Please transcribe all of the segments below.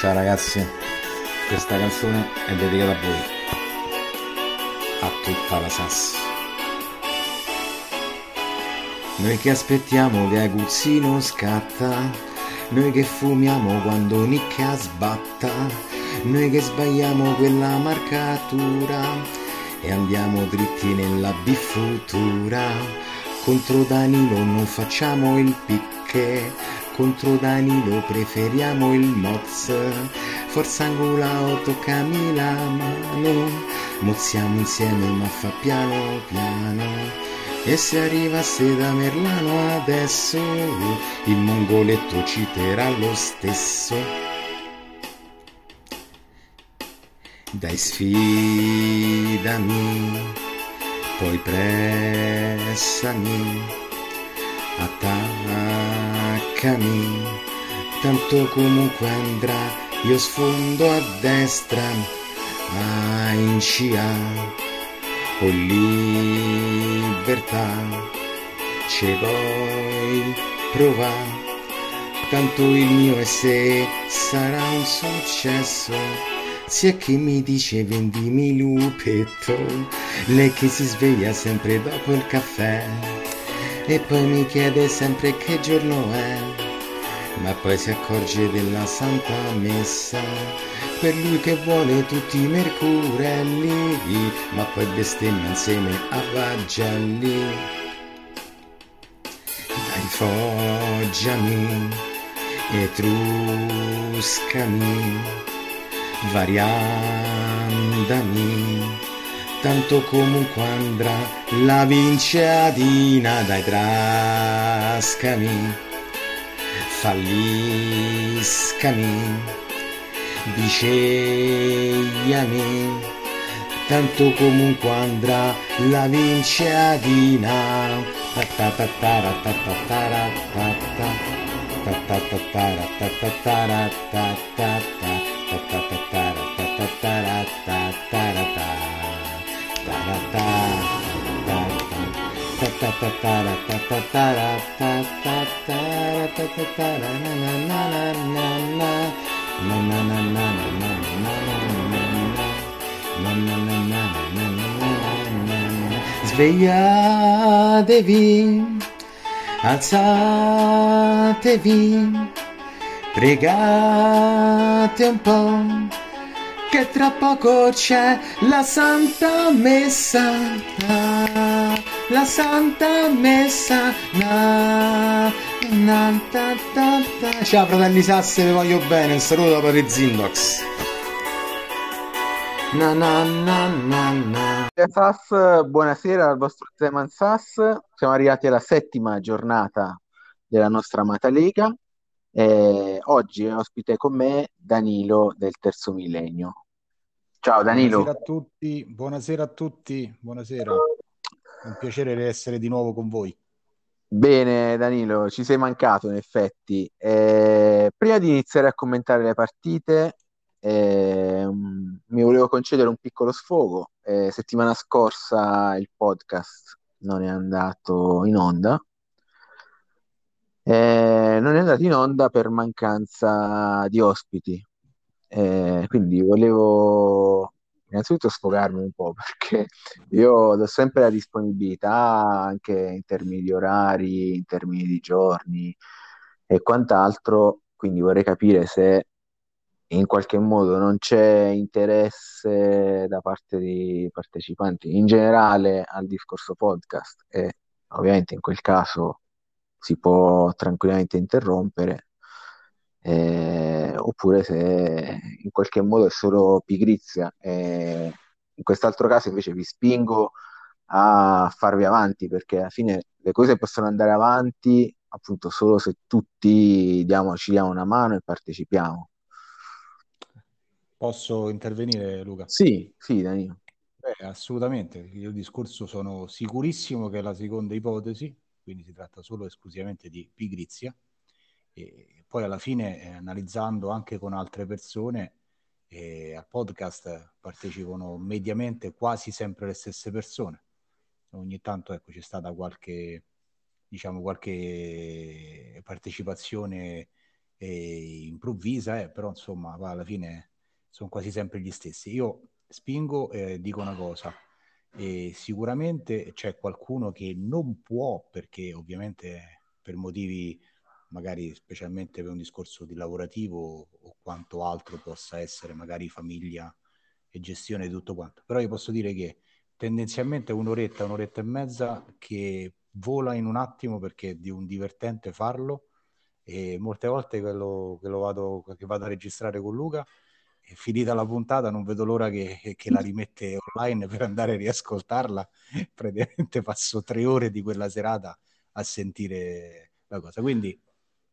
Ciao ragazzi, questa canzone è dedicata a voi, a tutta la Sass. Noi che aspettiamo che Aguzzino scatta, noi che fumiamo quando Nicca sbatta, noi che sbagliamo quella marcatura e andiamo dritti nella bifutura. Contro Danilo non facciamo il picche, contro Danilo preferiamo il Moz. Forza angolao, toccami la mano, mozziamo insieme ma fa piano piano. E se arrivasse da Merlano adesso, il mongoletto citerà lo stesso. Dai sfidami, poi pressami, attaccami, tanto comunque andrà, io sfondo a destra, a in scia o libertà. Ce vuoi provare? Tanto il mio e se sarà un successo. Sia che mi dice vendimi lupetto lei che si sveglia sempre dopo il caffè e poi mi chiede sempre che giorno è ma poi si accorge della santa messa per lui che vuole tutti i mercurelli, ma poi bestemmia insieme a Vagelli. Dai foggiami, etruscami, variandami, tanto comunque andrà la vinciatina, dai trascami, falliscami dicegliami tanto comunque andrà la vinciadina Svegliatevi, alzatevi, pregate un po', che tra poco c'è la Santa Messa, la Santa Messa, na, na, ta, ta, ta. Ciao fratelli Sasse, vi voglio bene, un saluto da Padre Zindox. Na na na na na. Sass, buonasera al vostro Zeman Sass. Siamo arrivati alla settima giornata della nostra amata Lega. E oggi è ospite con me Danilo del Terzo Millennio. Ciao Danilo. Buonasera a tutti, buonasera a tutti, buonasera. È un piacere essere di nuovo con voi. Bene Danilo, ci sei mancato in effetti. Eh, prima di iniziare a commentare le partite, eh, mi volevo concedere un piccolo sfogo. Eh, settimana scorsa il podcast non è andato in onda. Eh, non è andato in onda per mancanza di ospiti. Eh, quindi volevo innanzitutto sfogarmi un po' perché io do sempre la disponibilità anche in termini di orari, in termini di giorni e quant'altro. Quindi vorrei capire se in qualche modo non c'è interesse da parte dei partecipanti in generale al discorso podcast e ovviamente in quel caso si può tranquillamente interrompere eh, oppure se in qualche modo è solo pigrizia e in quest'altro caso invece vi spingo a farvi avanti perché alla fine le cose possono andare avanti appunto solo se tutti diamo, ci diamo una mano e partecipiamo Posso intervenire, Luca? Sì, sì, Danilo. Beh, assolutamente. Io il discorso sono sicurissimo che è la seconda ipotesi, quindi si tratta solo esclusivamente di pigrizia. E poi alla fine, eh, analizzando anche con altre persone, eh, al podcast partecipano mediamente quasi sempre le stesse persone. Ogni tanto ecco, c'è stata qualche, diciamo, qualche partecipazione e improvvisa, eh, però insomma alla fine sono quasi sempre gli stessi. Io spingo e eh, dico una cosa, e sicuramente c'è qualcuno che non può, perché ovviamente per motivi magari specialmente per un discorso di lavorativo o quanto altro possa essere, magari famiglia e gestione di tutto quanto. Però io posso dire che tendenzialmente un'oretta, un'oretta e mezza che vola in un attimo perché è di un divertente farlo e molte volte che lo, che lo vado, che vado a registrare con Luca finita la puntata non vedo l'ora che, che, la rimette online per andare a riascoltarla praticamente passo tre ore di quella serata a sentire la cosa quindi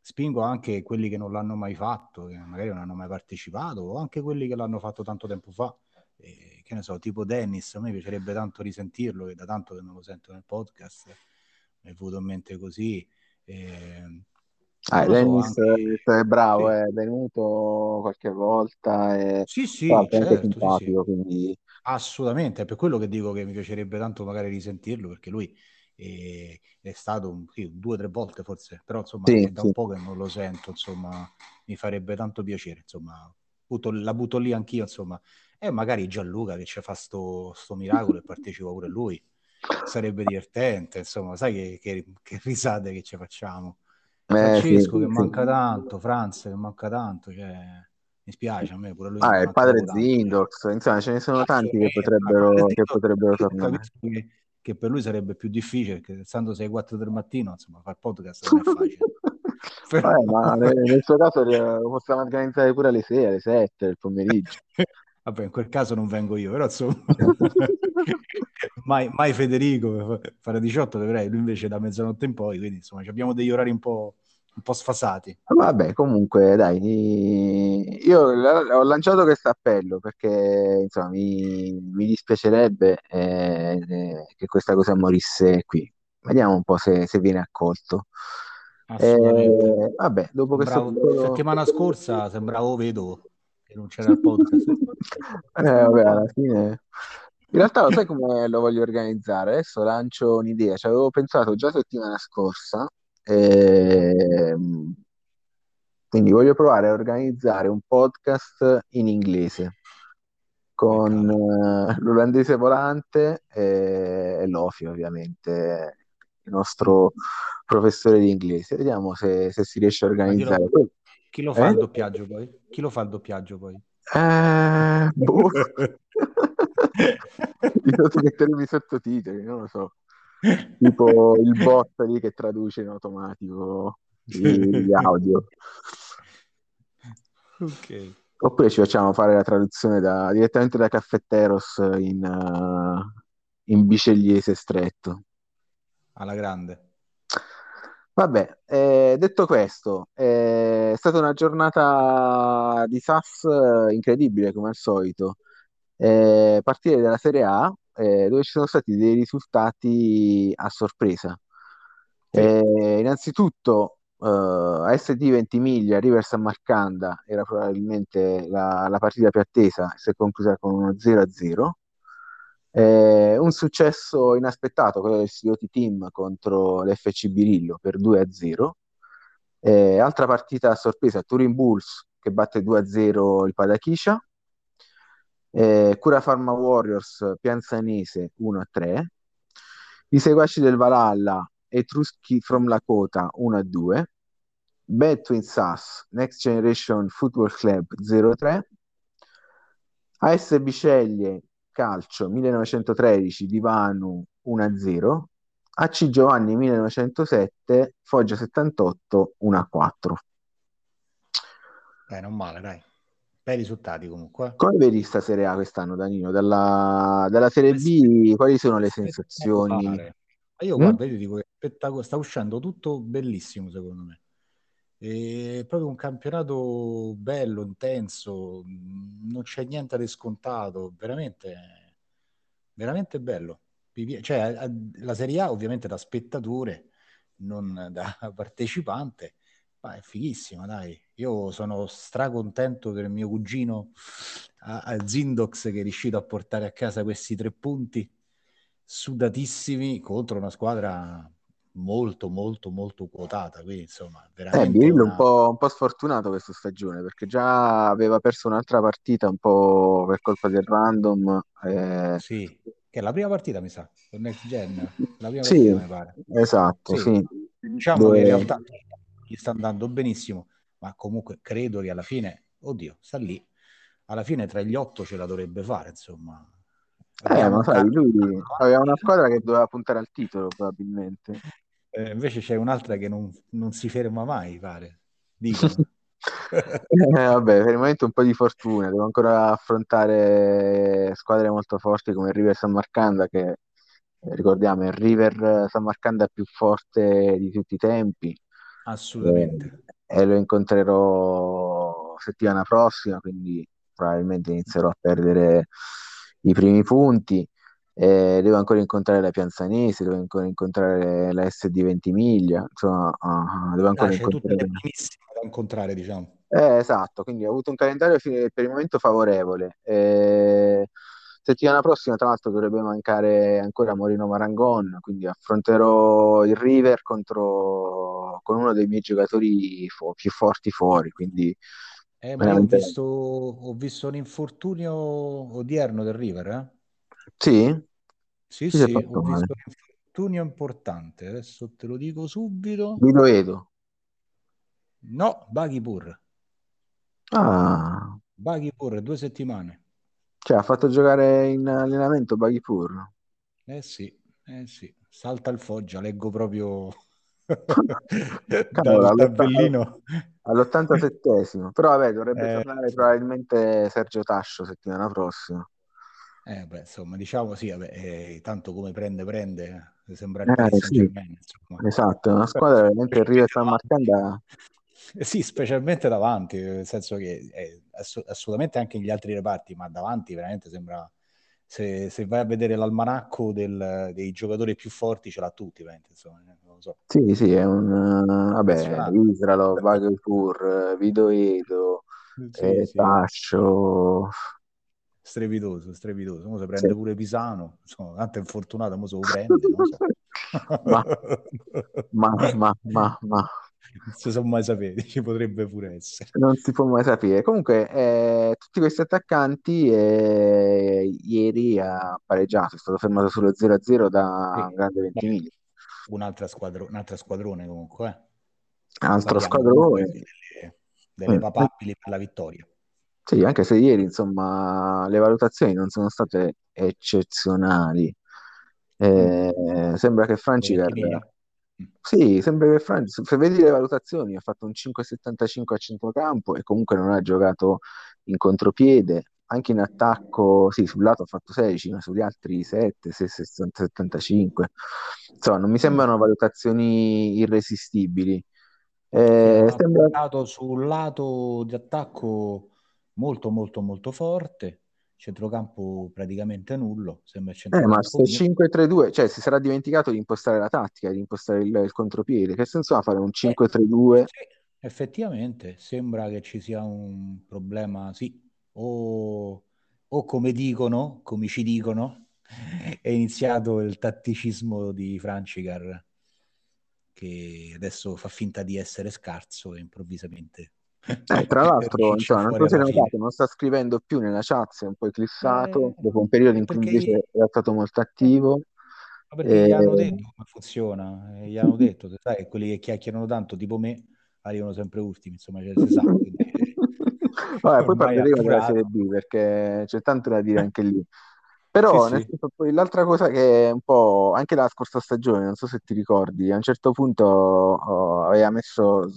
spingo anche quelli che non l'hanno mai fatto che magari non hanno mai partecipato o anche quelli che l'hanno fatto tanto tempo fa. Eh, che ne so tipo Dennis a me piacerebbe tanto risentirlo che da tanto che non lo sento nel podcast mi è venuto in mente così. Eh, Ah, Dennis so, anche... è bravo, sì. è venuto qualche volta e sì, sì, certo, simpatico, sì, quindi... Assolutamente, è per quello che dico che mi piacerebbe tanto magari risentirlo, perché lui è, è stato un, sì, due o tre volte forse, però insomma è da un po' che non lo sento, insomma mi farebbe tanto piacere, insomma butto, la butto lì anch'io, insomma, e magari Gianluca che ci fa sto, sto miracolo e partecipa pure lui, sarebbe divertente, insomma, sai che, che, che risate che ci facciamo. Francesco eh, che sì, manca sì. tanto, Franz che manca tanto, cioè, mi spiace a me pure lui. Ah, il padre Zindox, insomma ce ne sono tanti che potrebbero, che potrebbero tornare. Che, per lui sarebbe più difficile, perché stando 6-4 del mattino, insomma, fare podcast non è facile. Però... Vabbè, ma nel, suo caso lo possiamo organizzare pure alle 6, alle 7 del pomeriggio. Vabbè, in quel caso non vengo io, però insomma, mai, mai, Federico, fare 18 dovrei, lui invece da mezzanotte in poi, quindi insomma abbiamo degli orari un po', un po' sfasati. Vabbè, comunque, dai, io ho lanciato questo appello perché insomma mi, mi dispiacerebbe eh, eh, che questa cosa morisse qui. Vediamo un po' se, se viene accolto. Eh, vabbè, dopo questo... Settimana scorsa sembravo vedovo non c'era il podcast. eh, vabbè, alla fine... In realtà lo sai come lo voglio organizzare? Adesso lancio un'idea, ci avevo pensato già settimana scorsa, e... Ehm, quindi voglio provare a organizzare un podcast in inglese con uh, l'olandese volante e, e Lofi ovviamente, il nostro professore di inglese. Vediamo se, se si riesce a organizzare. Chi lo fa eh? il doppiaggio poi? Chi lo fa il doppiaggio poi? Eh, boh. Ti mettermi i sottotitoli, non lo so. Tipo il bot lì che traduce in automatico gli audio. Ok. Oppure ci facciamo fare la traduzione da, direttamente da Caffetteros in, uh, in bicegliese stretto. Alla grande. Vabbè, eh, detto questo, eh, è stata una giornata di SAS incredibile come al solito. Eh, partire dalla Serie A, eh, dove ci sono stati dei risultati a sorpresa. Sì. Eh, innanzitutto, eh, ASD Ventimiglia, Rivers a Marcanda era probabilmente la, la partita più attesa, si è conclusa con uno 0-0. Eh, un successo inaspettato, quello del Siloti Team contro l'FC Birillo per 2-0. Eh, altra partita a sorpresa, Turin Bulls che batte 2-0 il Padachiscia. Eh, Cura Pharma Warriors Pianzanese 1-3. I seguaci del Valhalla Etruschi from Lakota 1-2. Betwin SAS Next Generation Football Club 0-3. AS Biceglie Calcio 1913 Divanu 1-0, AC Giovanni 1907 Foggia 78 1-4. Eh, non male, dai. Bei risultati comunque. Come vedi sta Serie A quest'anno, Danilo? Dalla, dalla Serie B, quali sono le sensazioni? Io mm? guarda, io dico che sta uscendo tutto bellissimo secondo me. È proprio un campionato bello, intenso, non c'è niente di scontato, veramente, veramente bello. Cioè, la Serie A ovviamente da spettatore, non da partecipante, ma è fighissima, dai. Io sono stracontento del mio cugino a, a Zindox che è riuscito a portare a casa questi tre punti sudatissimi contro una squadra molto molto molto quotata, quindi insomma Eh, veramente un una... po', un po' sfortunato questa stagione perché già aveva perso un'altra partita un po' per colpa del random. eh, Sì, che è la prima partita mi sa, con Next Gen, la prima Sì, partita mi pare. esatto, Sì, sì. diciamo che in Dove... realtà gli sta andando benissimo, ma comunque credo che alla fine, oddio, sta lì, alla fine tra gli otto ce la dovrebbe fare, insomma. Eh, ma sai, lui aveva una squadra che doveva puntare al titolo probabilmente. eh, invece c'è un'altra che non, non si ferma mai, pare, dicono. Eh, vabbè, per il momento un po' di fortuna, devo ancora affrontare squadre molto forti come il River San Marcanda, che eh, ricordiamo è il River San Marcanda più forte di tutti i tempi, Assolutamente. e lo incontrerò settimana prossima, quindi probabilmente inizierò a perdere i primi punti. Eh, devo ancora incontrare la Pianzanese, devo ancora incontrare la SD Ventimiglia, insomma, ah, devo ancora Ah, tutte incontrare. primissime da incontrare, diciamo. Eh, esatto, quindi ho avuto un calendario per il momento favorevole. Eh, settimana prossima, tra l'altro, dovrebbe mancare ancora Morino Marangon, quindi affronterò il River contro, con uno dei miei giocatori fo- più forti fuori, quindi Eh, ma io ho veramente... visto, ho visto un infortunio odierno del River, eh? Sì? Sì, è sì, ho male? visto un infortunio importante, adesso te lo dico subito. Guido Edo. No, Baghi pur. Ah, Baghi pur, due settimane. Cioè ha fatto giocare in allenamento Baghipur. Eh sì, eh sì, salta il Foggia, leggo proprio Cavolo, dal all'otta- tabellino. all'87esimo. Però vabbè, dovrebbe Eh, tornare probabilmente Sergio Tascio settimana prossima. eh, beh, insomma, diciamo sì, vabbè, eh, tanto come prende, prende, sembra Eh, sì, esatto, è una squadra veramente il River San Marcanda. Sì, specialmente davanti, nel senso che ass- assolutamente anche negli altri reparti, ma davanti veramente sembra, se, se vai a vedere l'almanacco del- dei giocatori più forti, ce l'ha tutti, veramente, insomma, eh, non lo so, Sì, sì, è un eh, vabbè, impressionante. Israelov, Baghipur, Vido Edo, Sì, eh, sì, Tascio. strepitoso, strepitoso. Mo se Sì. prende pure Pisano, insomma, tanto è infortunato, mo se lo prende, so. Ma, ma, ma, ma, ma. Non si sa mai sapere, ci potrebbe pure essere. Non si può mai sapere. Comunque, eh, tutti questi attaccanti eh, ieri ha pareggiato, è stato fermato sullo 0-0 da Sì, Grande Ventimiglia. un'altra squadro- un'altra squadrone comunque, eh. Altro squadrone. delle, delle Mm. papabili per la vittoria. Sì, anche se ieri, insomma, le valutazioni non sono state eccezionali. Eh, sembra che Ventimiglia? Mm. Sì, sembra che Francicar, se vedi le valutazioni, ha fatto un 5,75 a centrocampo e comunque non ha giocato in contropiede. Anche in attacco, sì, sul lato ha fatto 16, ma sugli altri 7, 6,75. Insomma, non mi Mm. sembrano valutazioni irresistibili. Eh, ha sembra... giocato sul lato di attacco molto molto molto forte, centrocampo praticamente nullo, sembra Eh, ma se mio. 5-3-2, cioè si sarà dimenticato di impostare la tattica, di impostare il, il contropiede. Che senso ha fare un Eh, 5-3-2? sì, effettivamente sembra che ci sia un problema, sì, o, o come dicono, come ci dicono, è iniziato il tatticismo di Francicar che adesso fa finta di essere scarso e improvvisamente Eh, tra l'altro, vince insomma, non so se notato, non sta scrivendo più nella chat, si è un po' eclissato, Eh, dopo un periodo in cui invece gli- era stato molto eh, attivo. ma perché gli hanno Eh, detto come funziona, eh, gli hanno detto, sai, che quelli che chiacchierano tanto, tipo me, arrivano sempre ultimi, insomma, cioè, si sa, quindi Vabbè, poi parleremo della Serie. B perché c'è tanto da dire anche lì. Però, Sì, senso, poi l'altra cosa che è un po' anche la scorsa stagione, non so se ti ricordi, a un certo punto oh, aveva messo,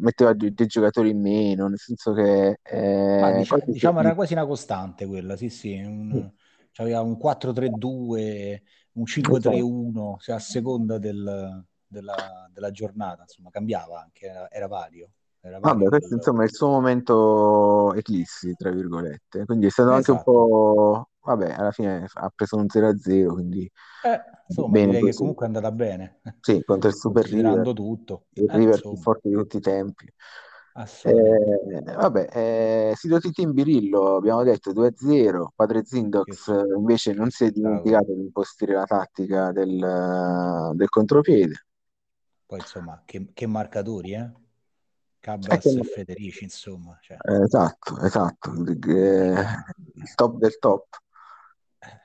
metteva dei, dei giocatori in meno, nel senso che eh, dicia- quasi diciamo si- era quasi una costante quella, sì, sì, un, c'aveva un 4-3-2, un esatto. 5-3-1, cioè a seconda del- della, della giornata, insomma, cambiava anche, era, era vario, Vabbè, questo insomma è il suo momento eclissi, tra virgolette. Quindi è stato anche un Esatto. po'... Vabbè, alla fine ha preso un 0-0, quindi Eh, insomma, bene direi che così. comunque è andata bene, Sì, contro il Super River, tutto. il Eh, River più insomma, forte di tutti i tempi. assolutamente. Eh, vabbè, eh, Sido Titi in Birillo, abbiamo detto 2-0, Padre Che Zindox eh, invece non si è dimenticato di impostare la tattica del, del contropiede. Poi insomma, che, che marcatori, eh? Cabras eh, e Federici, insomma. Cioè. Esatto, esatto, il top del top.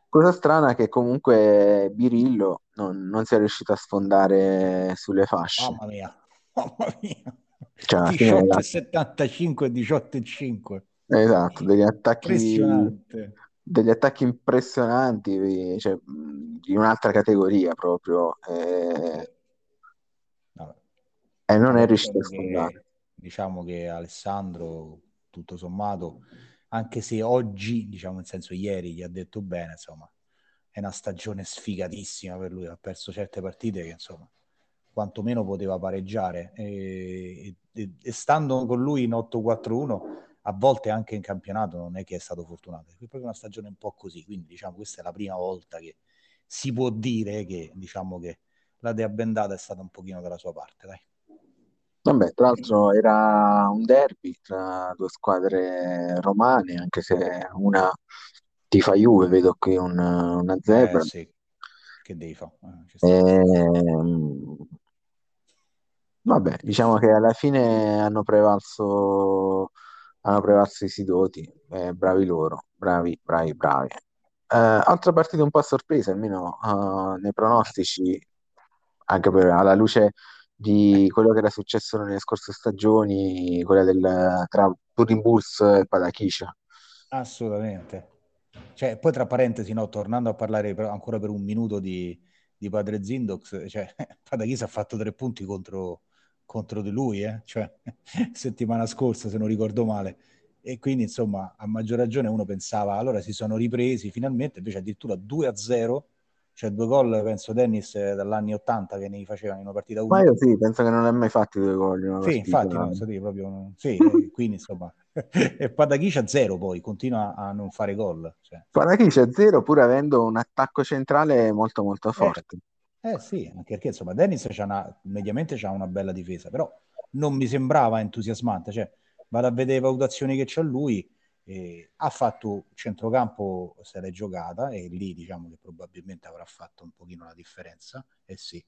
Cosa strana che comunque Birillo non, non sia riuscito a sfondare sulle fasce. Mamma mia, mamma mia. Cioè, 18 75 e 18 5. Esatto, degli attacchi, degli attacchi impressionanti, cioè, di un'altra categoria proprio. Eh, e non è riuscito a sfondare. Diciamo che Alessandro, tutto sommato, anche se oggi, diciamo nel senso ieri, gli ha detto bene, insomma, è una stagione sfigatissima per lui, ha perso certe partite che insomma quantomeno poteva pareggiare e, e, e stando con lui in 8-4-1 a volte anche in campionato non è che è stato fortunato, è proprio una stagione un po' così, quindi diciamo questa è la prima volta che si può dire che diciamo che la Dea Bendata è stata un pochino dalla sua parte, dai. Vabbè, tra l'altro era un derby tra due squadre romane, anche se una tifa Juve, vedo qui un, una zebra. Eh, sì. Che devi fare? Eh, ehm, vabbè, diciamo che alla fine hanno prevalso, hanno prevalso i Sidoti, eh, bravi loro, bravi, bravi, bravi. Eh, altra partita un po' a sorpresa, almeno uh, nei pronostici, anche per, alla luce di quello che era successo nelle scorse stagioni, quella del, tra Turin Bulls e Padachiscia. Assolutamente. Cioè, poi tra parentesi, no, tornando a parlare per, ancora per un minuto di, di padre Zindox, cioè, Padachisa ha fatto tre punti contro, contro di lui, eh? cioè, settimana scorsa, se non ricordo male. E quindi, insomma, a maggior ragione uno pensava, allora si sono ripresi finalmente, invece addirittura 2 a 0 cioè due gol, penso Dennis eh, dall'anni 80 che ne facevano in una partita unica. Ma io sì, penso che non ha mai fatto due gol in sì, infatti, non so dire, proprio, sì, eh, quindi insomma, e Padachiscia zero poi, continua a non fare gol. Cioè. Padachiscia zero pur avendo un attacco centrale molto molto forte. Eh, eh sì, anche perché insomma Dennis c'ha una, mediamente ha una bella difesa, però non mi sembrava entusiasmante, cioè vado a vedere le valutazioni che c'ha lui, eh, ha fatto centrocampo, se l'è giocata e lì diciamo che probabilmente avrà fatto un pochino la differenza. E eh sì,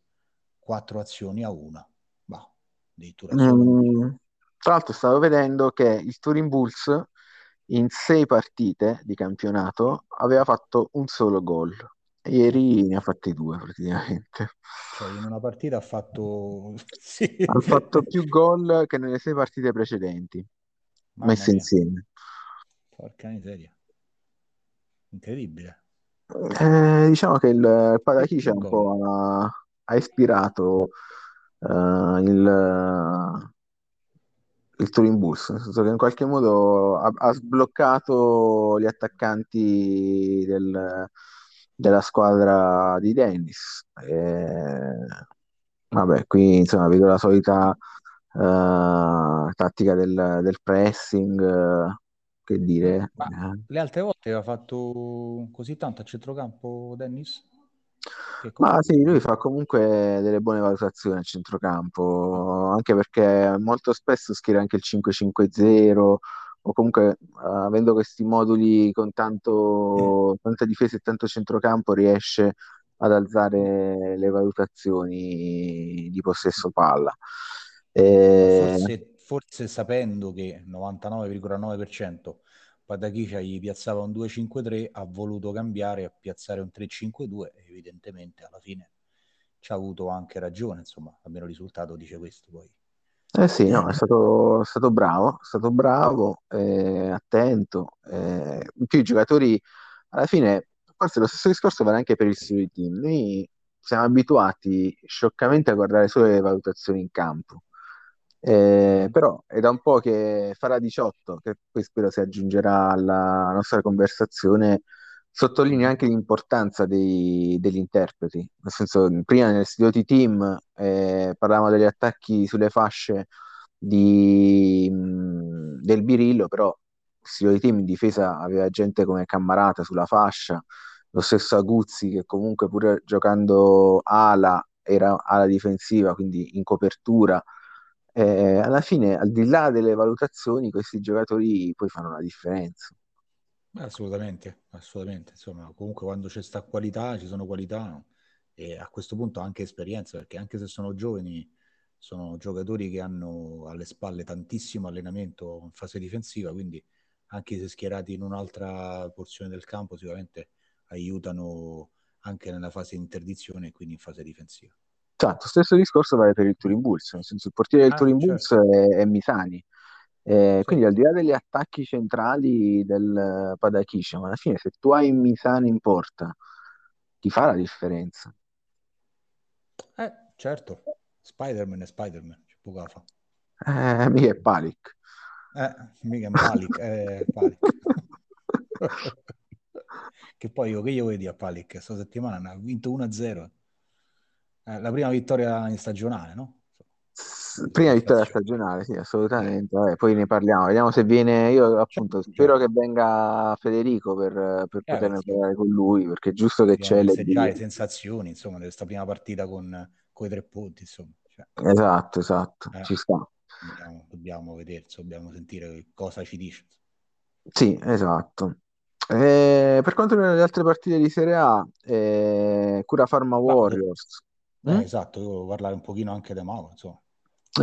quattro azioni a una. Bah, addirittura mm, tra l'altro stavo vedendo che il Turin Bulls in sei partite di campionato aveva fatto un solo gol. Ieri ne ha fatti due praticamente. Cioè in una partita ha fatto... sì. Ha fatto più gol che nelle sei partite precedenti, Mamma messe mia. insieme. Porca miseria. Incredibile. Eh, diciamo che il Padachic un po' ha, ha ispirato uh, il, il Turin Bulls, nel senso che in qualche modo ha, ha sbloccato gli attaccanti del, della squadra di Dennis. E, vabbè, qui insomma vedo la solita uh, tattica del, del pressing. Che dire. Ma eh. le altre volte aveva fatto così tanto a centrocampo Dennis? Ma sì, lui fa comunque delle buone valutazioni a centrocampo, anche perché molto spesso schiera anche il 5-5-0 o comunque avendo questi moduli con tanto, tanta difesa e tanto centrocampo riesce ad alzare le valutazioni di possesso palla. E... Forse forse sapendo che 99,9% Padachicia gli piazzava un 2-5-3, ha voluto cambiare a piazzare un 3-5-2 e evidentemente alla fine ci ha avuto anche ragione, insomma, almeno il risultato dice questo poi. Eh sì, no, è stato, è stato bravo, è stato bravo, eh, attento. Eh, più i giocatori, alla fine, forse lo stesso discorso vale anche per il Siri Team. Noi siamo abituati scioccamente a guardare solo le valutazioni in campo. Eh, però è da un po' che farà 18, che poi spero si aggiungerà alla nostra conversazione, sottolinea anche l'importanza dei, degli interpreti. Nel senso, prima nel studio di team eh, parlavamo degli attacchi sulle fasce di, mh, del Birillo, però il studio di team in difesa aveva gente come Cammarata sulla fascia, lo stesso Aguzzi che comunque pure giocando ala era ala difensiva, quindi in copertura eh, alla fine, al di là delle valutazioni, questi giocatori poi fanno la differenza. Assolutamente, assolutamente. Insomma, comunque quando c'è sta qualità, ci sono qualità e a questo punto anche esperienza, perché anche se sono giovani, sono giocatori che hanno alle spalle tantissimo allenamento in fase difensiva, quindi anche se schierati in un'altra porzione del campo sicuramente aiutano anche nella fase di interdizione e quindi in fase difensiva. Esatto, stesso discorso vale per il Turin Bulls, nel senso il portiere del Ah, Turin certo. Bulls è, è Misani. Eh, Sì. quindi al di là degli attacchi centrali del Padakisha, ma alla fine se tu hai Misani in porta, ti fa la differenza. Eh, certo, Spider-Man è Spider-Man, c'è poco da fa. Eh, mica è Palic. Eh, mica è Palic, è Palic. che poi io che io vedi a Palic, questa settimana ha vinto 1-0. Eh, la prima vittoria in stagionale, no? Prima vittoria stagionale, sì, assolutamente. Vabbè, poi ne parliamo, vediamo se viene. Io appunto Certo, spero certo. che venga Federico per, per Eh, poterne perché parlare con lui, perché è giusto che festeggiare le sensazioni, insomma, di questa prima partita con, con i tre punti, insomma. Cioè, Esatto, esatto, eh, ci sta. dobbiamo, dobbiamo vedere, dobbiamo sentire cosa ci dice. Sì, esatto. Eh, per quanto riguarda le altre partite di Serie A, eh, Cura Pharma Ma, Warriors. Eh, Mm? esatto, io volevo parlare un pochino anche di Mauro, insomma.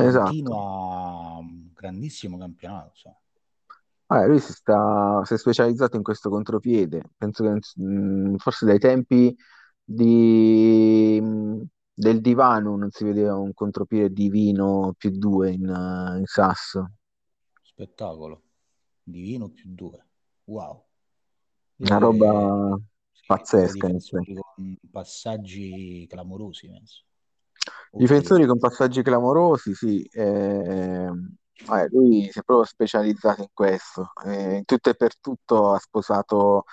Esatto. Continua un grandissimo campionato, insomma. Ah, lui si sta, si è specializzato in questo contropiede. Penso che mm, forse dai tempi di, mm, del divano non si vedeva un contropiede divino più due in, eh, in Sasso. Spettacolo. Divino più due. Wow. Una Eh, roba due pazzesca. con passaggi clamorosi, penso. O Difensori tre. con passaggi clamorosi, sì. eh, vabbè, lui si è proprio specializzato in questo. Eh, in tutto e per tutto ha sposato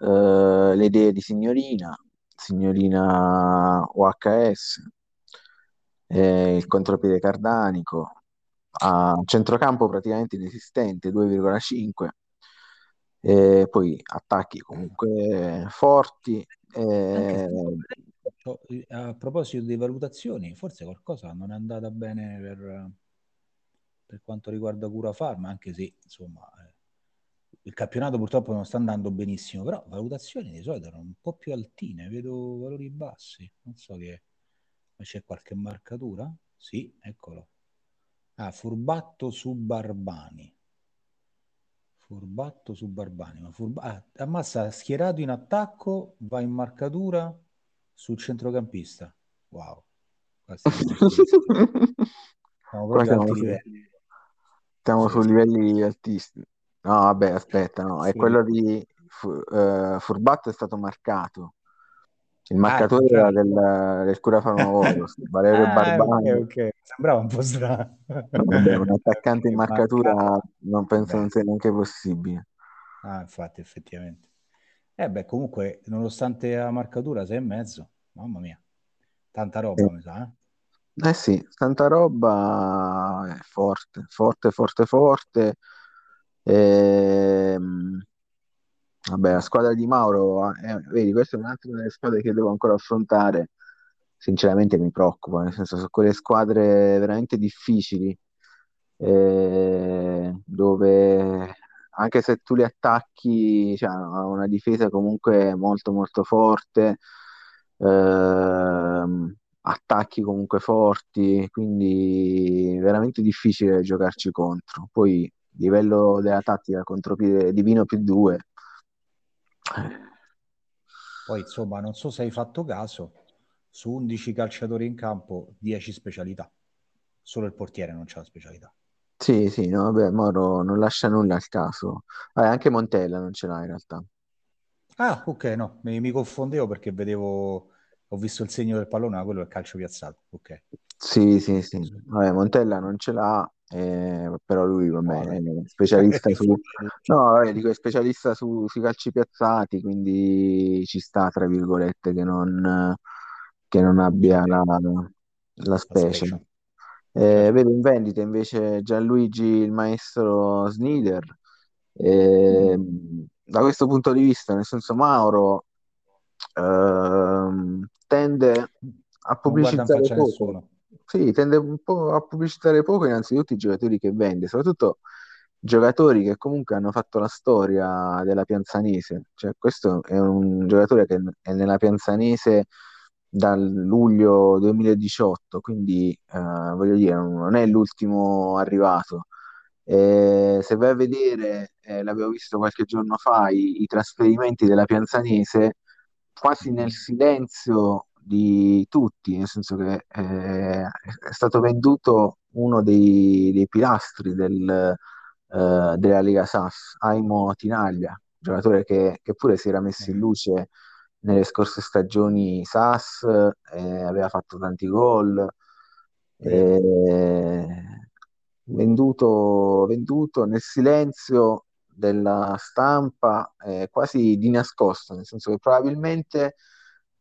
eh, le idee di Signorina, Signorina OHS, eh, il contropiede cardanico, a centrocampo praticamente inesistente, 2,5. E poi attacchi comunque forti. Eh, eh, a proposito di valutazioni, forse qualcosa non è andata bene per, per quanto riguarda Cura Farma, anche se insomma eh, il campionato purtroppo non sta andando benissimo, però valutazioni di solito erano un po' più altine, vedo valori bassi, non so che ma c'è qualche marcatura? Sì, eccolo. Ah, Furbatto su Barbani. Furbatto su Barbani. Ma Furba- ah, ammazza, schierato in attacco, va in marcatura sul centrocampista. Wow. Siamo proprio siamo, su, livelli. siamo su livelli altissimi. No, vabbè, aspetta, no, è Sì. quello di eh, Furbatto è stato marcato. Il Ah, marcatore era contrario. del, del Cura Farma Warriors, Valerio Ah, Barbani. ok. Sembrava un po' strano. Vabbè, un attaccante in marcatura marcato. non penso non Beh, sia neanche possibile. ah, infatti, effettivamente. Eh beh, comunque, nonostante la marcatura, sei e mezzo. Mamma mia. Tanta roba, mi sa, eh? Eh sì, tanta roba è forte, forte, forte, forte. Ehm, vabbè, la squadra di Mauro, eh, vedi, questa è un'altra delle squadre che devo ancora affrontare. Sinceramente mi preoccupa, nel senso sono quelle squadre veramente difficili, eh, dove anche se tu li attacchi, cioè, ha una difesa comunque molto molto forte, ehm, attacchi comunque forti, quindi veramente difficile giocarci contro. Poi livello della tattica contropiede divino più due. Poi, insomma, non so se hai fatto caso, su 11 calciatori in campo, 10 specialità. Solo il portiere non c'ha la specialità. Sì, sì, no, vabbè, Moro non lascia nulla al caso. Vabbè, anche Montella non ce l'ha in realtà. Ah, ok, no, mi, mi confondevo perché vedevo, ho visto il segno del pallone, ma quello è il calcio piazzato. Ok. Sì, sì, sì. Vabbè, Montella non ce l'ha, eh, però lui, vabbè, è specialista Che su... No, vabbè, dico, è specialista su, sui calci piazzati, quindi ci sta, tra virgolette, che non, che non abbia la, la La specie. special. Eh, Certo. vedo in vendita invece Gianluigi, il maestro Snider. Eh, Mm. da questo punto di vista, nel senso Mauro ehm, tende a pubblicizzare poco. Sì, tende un po' a pubblicizzare poco innanzitutto i giocatori che vende, soprattutto giocatori che comunque hanno fatto la storia della Pianzanese. Cioè, questo è un giocatore che è nella Pianzanese dal luglio 2018, quindi eh, voglio dire, non è l'ultimo arrivato. Eh, se vai a vedere, eh, l'avevo visto qualche giorno fa, i, i trasferimenti della Pianzanese, quasi nel silenzio di tutti, nel senso che eh, è stato venduto uno dei, dei pilastri del, eh, della Lega SAS, Aimo Tinaglia, giocatore che, che pure si era messo in Mm, luce nelle scorse stagioni SAS, eh, aveva fatto tanti gol, eh, venduto, venduto nel silenzio della stampa, eh, quasi di nascosto, nel senso che probabilmente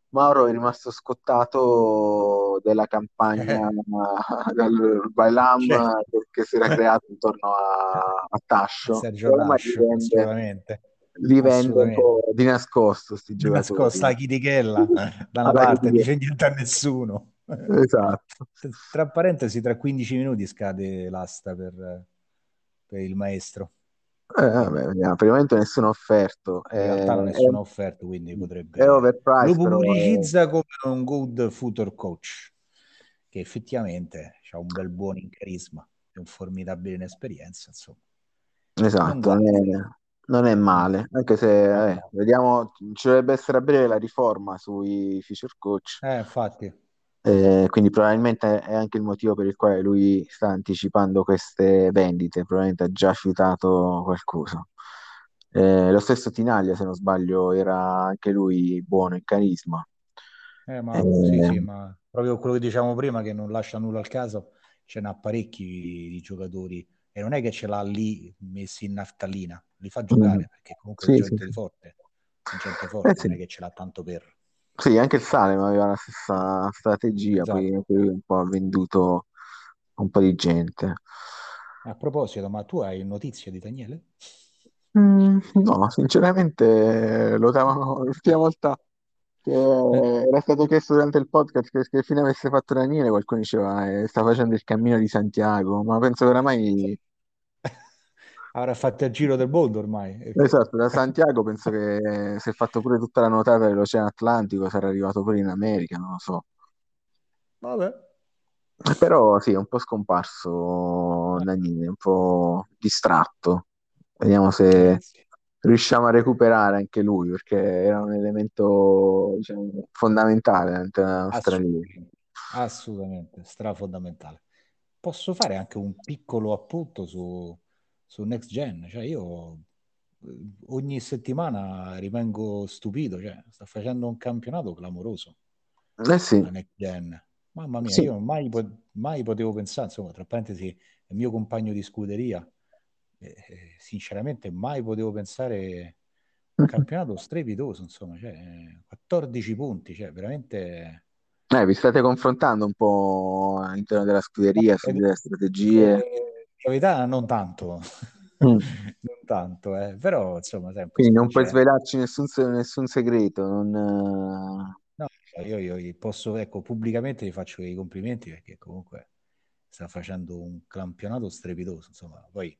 Mauro è rimasto scottato della campagna del Cioè, Bailam che, che si era creato intorno a, a Tascio, Sergio Tascio, assolutamente, li vende un assolutamente. po' di nascosto, sti Di giocatori. la chitichella da una parte, dire. dice niente a nessuno. Esatto. Tra parentesi, tra 15 minuti scade l'asta per, per il maestro. Eh, vabbè, vediamo. Per il momento nessuno ha offerto. in Eh, realtà non è, nessuno ha offerto, quindi è potrebbe... Lo overpriced, è... pubblicizza come un good future coach, che effettivamente ha un bel buon in carisma e un formidabile in esperienza, insomma. Esatto, non è, non è male, anche se eh, vediamo, ci dovrebbe essere a breve la riforma sui feature coach, Eh, infatti, eh, quindi probabilmente è anche il motivo per il quale lui sta anticipando queste vendite, probabilmente ha già fiutato qualcosa. Eh, lo stesso Tinaglia, se non sbaglio, era anche lui buono in carisma. Eh, ma sì, Eh, sì, ma proprio quello che dicevamo prima, che non lascia nulla al caso, ce n'ha parecchi di giocatori e non è che ce l'ha lì messi in naftalina, li fa mm, giocare perché comunque è sì, sì, gente di sì. forte, è gente Eh, forte, non è che ce l'ha tanto per. Sì, anche il Salem aveva la stessa strategia, poi Esatto. anche lui un po' ha venduto un po' di gente. A proposito, ma tu hai notizie di Daniele? Mm, no, sinceramente lo davano l'ultima volta che Eh, era stato chiesto durante il podcast che, che fine avesse fatto Daniele, qualcuno diceva eh, sta facendo il cammino di Santiago, ma penso che oramai, Avrà fatto il giro del mondo ormai. esatto, da Santiago penso che si è fatto pure tutta la nuotata dell'Oceano Atlantico, sarà arrivato pure in America, non lo so. Vabbè. Però sì, è un po' scomparso Eh, Nannini, un po' distratto. Vediamo eh, se riusciamo a recuperare anche lui, perché era un elemento, diciamo, fondamentale della nostra linea. Assolutamente, assolutamente, strafondamentale. Posso fare anche un piccolo appunto su, su Next Gen, cioè io eh, ogni settimana rimango stupito, cioè sta facendo un campionato clamoroso Eh sì, Next Gen. Mamma mia, sì. io mai, mai potevo pensare, insomma, tra parentesi, è mio compagno di scuderia, eh, eh, sinceramente mai potevo pensare un campionato strepitoso, insomma, cioè, 14 punti, cioè veramente... Eh, vi state confrontando un po' all'interno della scuderia su Ed- delle strategie. Eh, in verità non tanto, Mm. non tanto, eh, però insomma sempre Quindi non puoi svelarci nessun, nessun segreto, non, No, cioè, io, io- posso, ecco, pubblicamente gli faccio i complimenti perché comunque sta facendo un campionato strepitoso, insomma, poi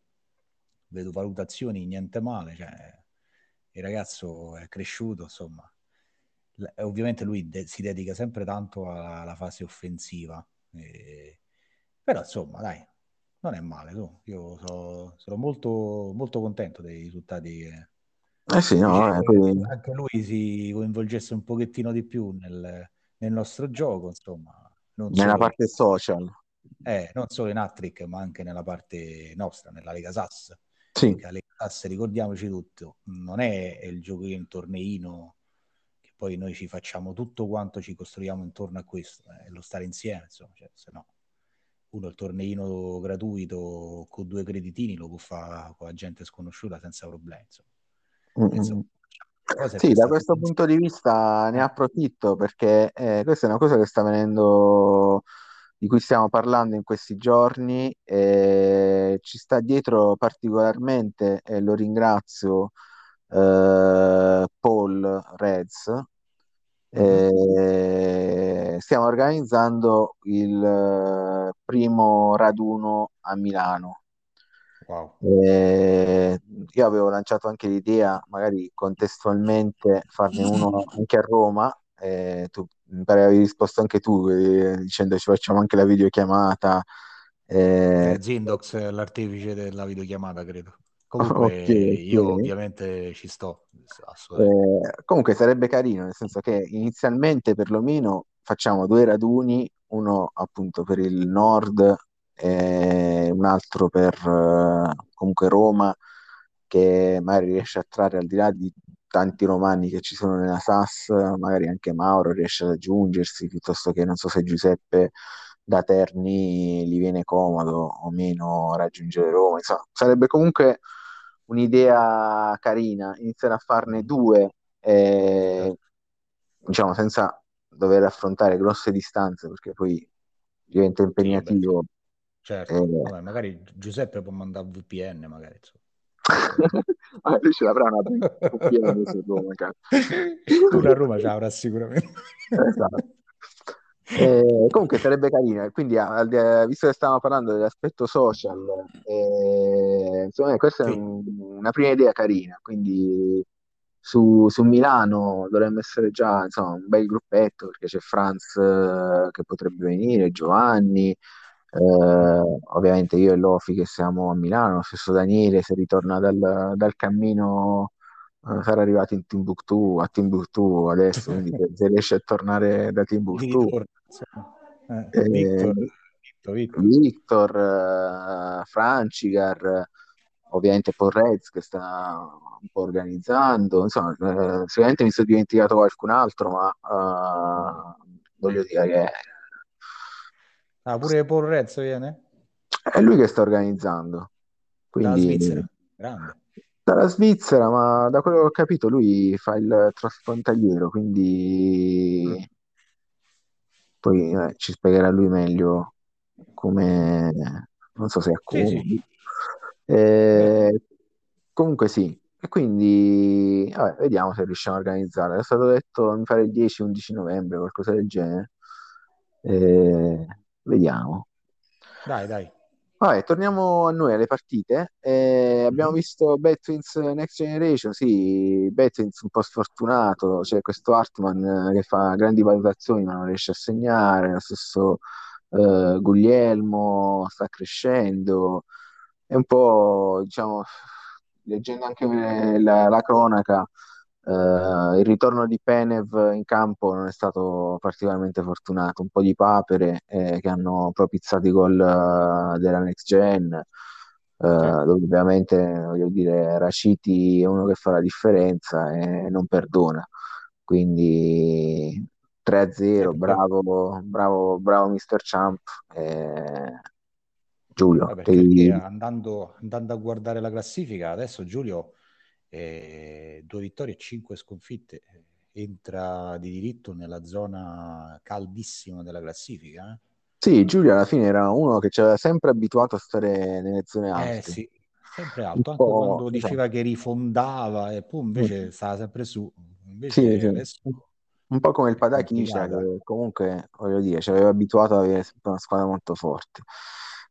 vedo valutazioni niente male, cioè il ragazzo è cresciuto, insomma. L- ovviamente lui de- si dedica sempre tanto alla, alla fase offensiva, eh, però insomma, dai, non è male, su. Io so- sono molto, molto contento dei risultati che, eh, eh sì, no, eh, Piacerebbe che poi- anche lui si coinvolgesse un pochettino di più nel, nel nostro gioco, insomma, non nella solo, parte social. eh, non solo in Attrick, ma anche nella parte nostra, nella Lega Sass. Sì. Perché la Lega Sass, ricordiamoci tutto, non è il gioco in torneino che poi noi ci facciamo tutto quanto ci costruiamo intorno a questo, è lo stare insieme, insomma, cioè, se no uno il torneino gratuito con due creditini lo può fare con la gente sconosciuta senza problemi, insomma. Mm, mm. cosa Sì, da questo punto di vista ne approfitto perché eh, questa è una cosa che sta venendo, di cui stiamo parlando in questi giorni e ci sta dietro particolarmente, e lo ringrazio, eh, Paul Reds. Mhm. Eh, stiamo organizzando il eh, primo raduno a Milano. Wow. Eh, io avevo lanciato anche l'idea, magari contestualmente, farne uno anche a Roma, e tu mi pare avevi risposto anche tu eh, dicendo ci facciamo anche la videochiamata. Eh, Zindox è l'artefice della videochiamata, credo. Comunque okay, io okay. ovviamente ci sto. Eh, comunque sarebbe carino, nel senso che inizialmente perlomeno facciamo due raduni, uno appunto per il nord e un altro per eh, comunque Roma, che magari riesce a trarre al di là di tanti romani che ci sono nella SAS, magari anche Mauro riesce ad aggiungersi, piuttosto che non so se Giuseppe da Terni gli viene comodo o meno raggiungere Roma. Insomma, sarebbe comunque un'idea carina, iniziare a farne due, eh, diciamo, senza dover affrontare grosse distanze, perché poi diventa impegnativo. certo, eh, Vabbè, magari Giuseppe può mandare VPN, magari. ma lui ce l'avrà una VPN su Roma, Pure a Roma ce l'avrà sicuramente. esatto. Eh, comunque sarebbe carino, quindi ah, visto che stavamo parlando dell'aspetto social, eh, insomma, questa sì. è un, una prima idea carina, quindi su, su, Milano dovremmo essere già insomma, un bel gruppetto perché c'è Franz eh, che potrebbe venire, Giovanni, eh, ovviamente io e Lofi che siamo a Milano, lo stesso Daniele se ritorna dal, dal cammino uh, sarà arrivato in Timbuktu, a Timbuktu adesso, quindi se riesce a tornare da Timbuktu. Eh, eh, Victor, Victor, Victor uh, Francigar, ovviamente Porrez che sta un po' organizzando, insomma, uh, sicuramente mi sono dimenticato qualcun altro, ma voglio dire che... Ah, pure Porrez viene? È lui che sta organizzando. Quindi... Dalla Svizzera, grande dalla Svizzera, ma da quello che ho capito lui fa il trasfrontaliero, quindi mm. Poi eh, ci spiegherà lui meglio come, non so se è a Sì, sì. Eh, comunque sì, e quindi vabbè, vediamo se riusciamo a organizzare. È stato detto mi fare il 10-11 novembre, qualcosa del genere. Eh, vediamo. Dai, dai. Vabbè, torniamo a noi, alle partite. Eh, abbiamo mhm. visto Betwins Next Generation, sì, Betwins un po' sfortunato, c'è questo Hartman eh, che fa grandi valutazioni ma non riesce a segnare, lo stesso eh, Guglielmo sta crescendo, è un po', diciamo, leggendo anche la, la cronaca, Uh, il ritorno di Penev in campo non è stato particolarmente fortunato, un po' di papere eh, che hanno propizzato i gol uh, della next gen, uh, dove ovviamente voglio dire Raciti è uno che fa la differenza e non perdona. Quindi 3-0, bravo, bravo, bravo Mr. Champ. Eh, Giulio, Vabbè, ti... andando, andando a guardare la classifica, adesso Giulio eh, due vittorie e cinque sconfitte, entra di diritto nella zona caldissima della classifica. Eh? Sì, Giulio alla fine era uno che ci aveva sempre abituato a stare nelle zone eh, alte. Eh sì, sempre alto, anche quando diceva che rifondava e poi invece mm. stava sempre su. Invece sì, adesso... Un po' come il Padachiscia, che comunque, voglio dire, ci aveva abituato ad avere una squadra molto forte.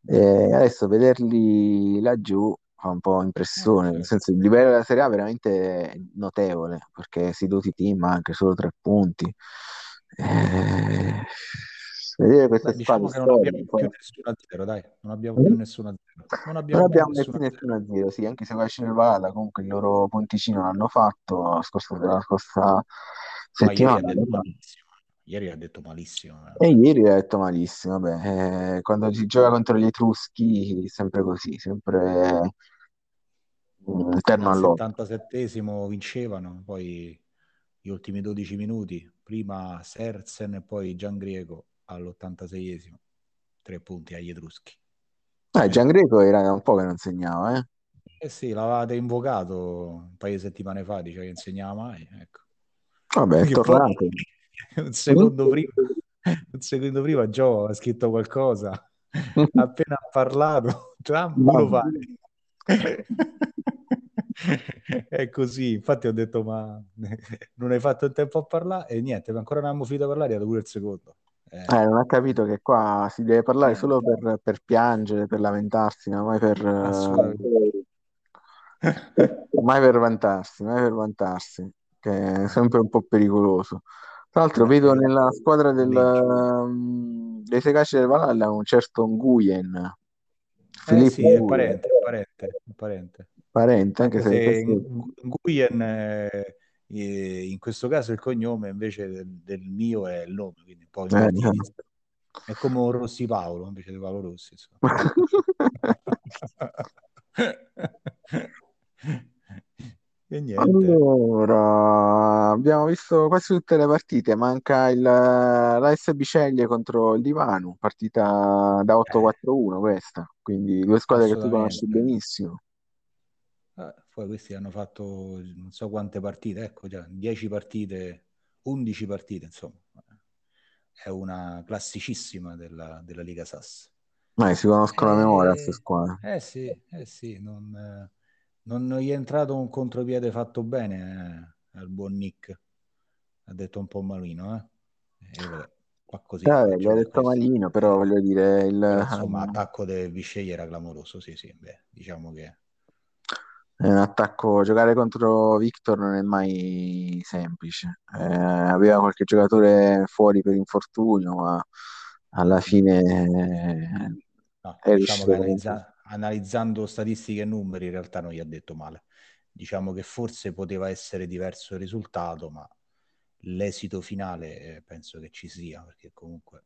E adesso vederli laggiù fa un po' impressione, nel senso il livello della Serie A è veramente notevole, perché si doti team anche solo tre punti. Eh, vedere queste diciamo che non abbiamo più nessuna zero, dai, non abbiamo più nessuna zero. Non abbiamo, non abbiamo nessuna, nessuna zero, sì, anche se Vasci Nevada comunque il loro ponticino l'hanno fatto la scorsa, la scorsa settimana. Ieri ha detto malissimo. Eh. E ieri ha detto malissimo. Vabbè, eh, quando si gioca contro gli Etruschi, sempre così, sempre interno al 77esimo vincevano, poi gli ultimi 12 minuti, prima Sersen e poi Gian Greco all'86esimo, tre punti agli Etruschi. Eh, Gian Greco era un po' che non segnava, eh? Eh sì, l'avevate invocato un paio di settimane fa, diceva che insegnava mai, ecco. Vabbè, è tornato. Poi, un secondo prima, un secondo prima Joe ha scritto qualcosa, appena ha parlato, Trump lo fare. è così, infatti ho detto ma non hai fatto il tempo a parlare e niente, ancora non abbiamo finito a parlare, è pure il secondo. Eh. Eh, non ha capito che qua si deve parlare solo per, per piangere, per lamentarsi, ma mai per, mai per vantarsi, mai per vantarsi, che è sempre un po' pericoloso. Tra l'altro vedo Eh, nella squadra del, um, dei Segaci del Valhalla un certo Nguyen, Eh Filippo sì, è parente, è parente, è parente. parente, anche se Nguyen, eh, eh, in questo caso il cognome invece del, del mio è il nome, quindi un po' eh, latinese. È come un Rossi Paolo invece di Paolo Rossi. E niente. Allora, abbiamo visto quasi tutte le partite, manca il, l'AS Biceglie contro il Divano, partita da 8-4-1 questa, quindi due squadre che tu conosci benissimo. Eh, poi questi hanno fatto non so quante partite, ecco già, 10 partite, 11 partite, insomma. È una classicissima della, della Liga Sass. Ma si conoscono a memoria queste Eh, squadre. eh sì, eh sì, non, eh, non gli è entrato un contropiede fatto bene eh, al buon Nick. Ha detto un po' malino, eh? E qua così Eh, eh, gli ci ho vuole detto questo. malino, però voglio dire, il, però insomma, attacco del Visceglie era clamoroso, sì, sì, beh, diciamo che è un attacco, giocare contro Victor non è mai semplice. Eh, aveva qualche giocatore fuori per infortunio, ma alla fine eh, no, è diciamo riuscito analizza- analizzando statistiche e numeri in realtà non gli ha detto male. Diciamo che forse poteva essere diverso il risultato, ma l'esito finale eh, penso che ci sia, perché comunque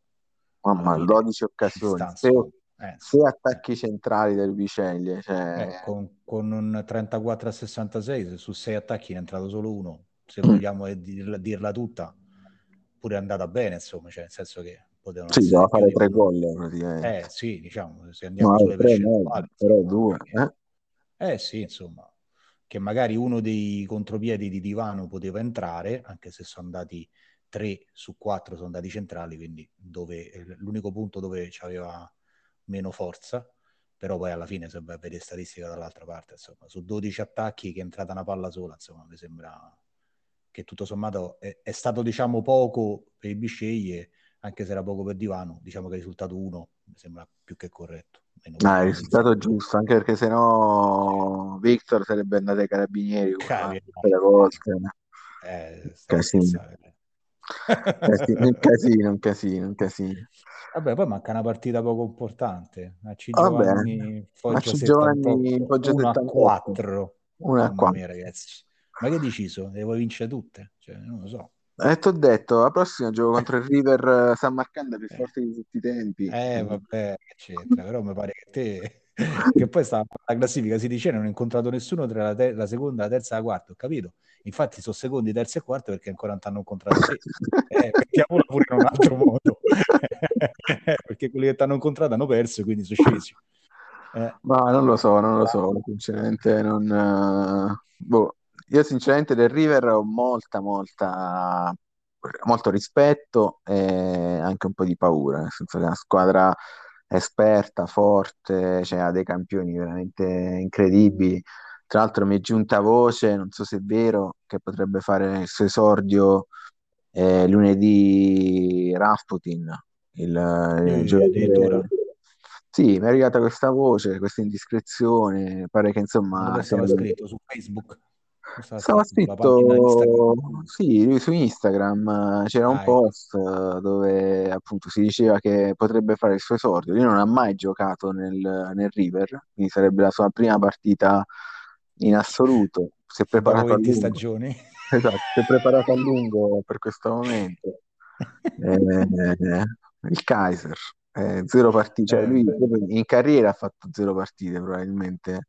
Mamma, fine 12 ci occasioni, insomma. Eh, sei insomma, eh. attacchi centrali del Biceglie, Eh, cioè, con, con un 34 a 66, se su sei attacchi ne è entrato solo uno, se vogliamo eh, dirla, dirla tutta, pure è andata bene, insomma, cioè nel senso che potevano sì, doveva fare tre gol praticamente. Eh sì, diciamo, se andiamo No, sulle tre no, però due. Eh? eh sì, insomma, che magari uno dei contropiedi di Divano poteva entrare, anche se sono andati tre su quattro sono andati centrali, quindi dove, eh, l'unico punto dove c'aveva meno forza, però poi alla fine se vai a vedere statistica dall'altra parte, insomma, su 12 attacchi che è entrata una palla sola, insomma, mi sembra che tutto sommato è, è stato diciamo poco per i Bisceglie, anche se era poco per Divano, diciamo che il risultato 1 mi sembra più che corretto. No, il risultato zero. giusto, anche perché sennò Victor sarebbe andato ai carabinieri volte. Eh, a Casino. un casino, un casino, un casino. Vabbè, poi manca una partita poco importante. Acci Vabbè, Giovanni Foggia Giovanni 78, Foggia 1 a 78. 4. 1 a Mamma 4. mia, ragazzi. Ma che hai deciso? Le vuoi vincere tutte? Cioè, non lo so. Eh, ti ho detto, la prossima gioco contro il River eh, San Marcanda più Eh. forte di tutti i tempi. Eh, vabbè, che c'entra, però mi pare che te... che poi sta la classifica si dice non ho incontrato nessuno tra la, te- la seconda, la terza e la quarta, ho capito? Infatti sono secondi, terzi e quarti perché ancora non ti hanno incontrato te. Eh, mettiamola pure in un altro modo. Eh, perché quelli che ti hanno incontrato hanno perso e quindi sono scesi. Eh, Ma non lo so, non lo so, sinceramente non... eh, boh. Io sinceramente del River ho molta, molta, molto rispetto e anche un po' di paura, nel senso che è una squadra esperta, forte, cioè ha dei campioni veramente incredibili. Tra l'altro mi è giunta voce, non so se è vero, che potrebbe fare il suo esordio eh, lunedì Rasputin, il, il eh, giocatore... Sì, mi è arrivata questa voce, questa indiscrezione, pare che insomma Dove siamo scritto? Su Facebook? Stava Stava scritto sì, lui su Instagram eh, c'era un Ah, ecco. post eh, dove appunto si diceva che potrebbe fare il suo esordio. Lui non ha mai giocato nel, nel River, quindi sarebbe la sua prima partita in assoluto. Si è preparato a 20 lungo. stagioni. Esatto, si è preparato a lungo per questo momento. Eh, il Kaiser, eh, zero partite, cioè Eh. lui proprio in carriera ha fatto zero partite probabilmente.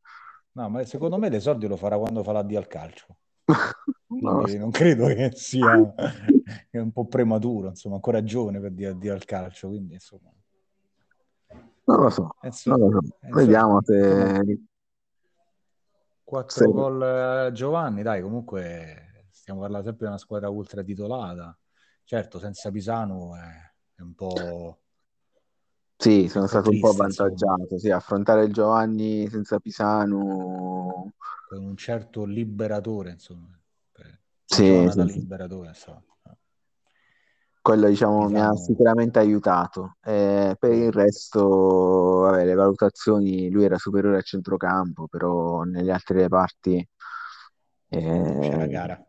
No, ma secondo me l'esordio lo farà quando fa l'addio al calcio. So. non credo che sia è un po' prematuro, insomma, ancora giovane per dire addio al calcio, quindi insomma. Non lo so, Eh, non lo so. eh, Vediamo insomma, se... Quattro se- gol a Giovanni, dai, comunque stiamo parlando sempre di una squadra ultra titolata. Certo, senza Pisano è, è un po'... Sì, sono stato un po' triste, insomma. avvantaggiato. Sì, affrontare il Giovanni senza Pisano. con un certo liberatore, insomma. Per- Sì, Jonathan sì, sì. liberatore, insomma. Quello diciamo mi ha Pisano, sicuramente aiutato. Eh, per il resto, vabbè, le valutazioni, lui era superiore a centrocampo, però nelle altre parti c'era eh, gara.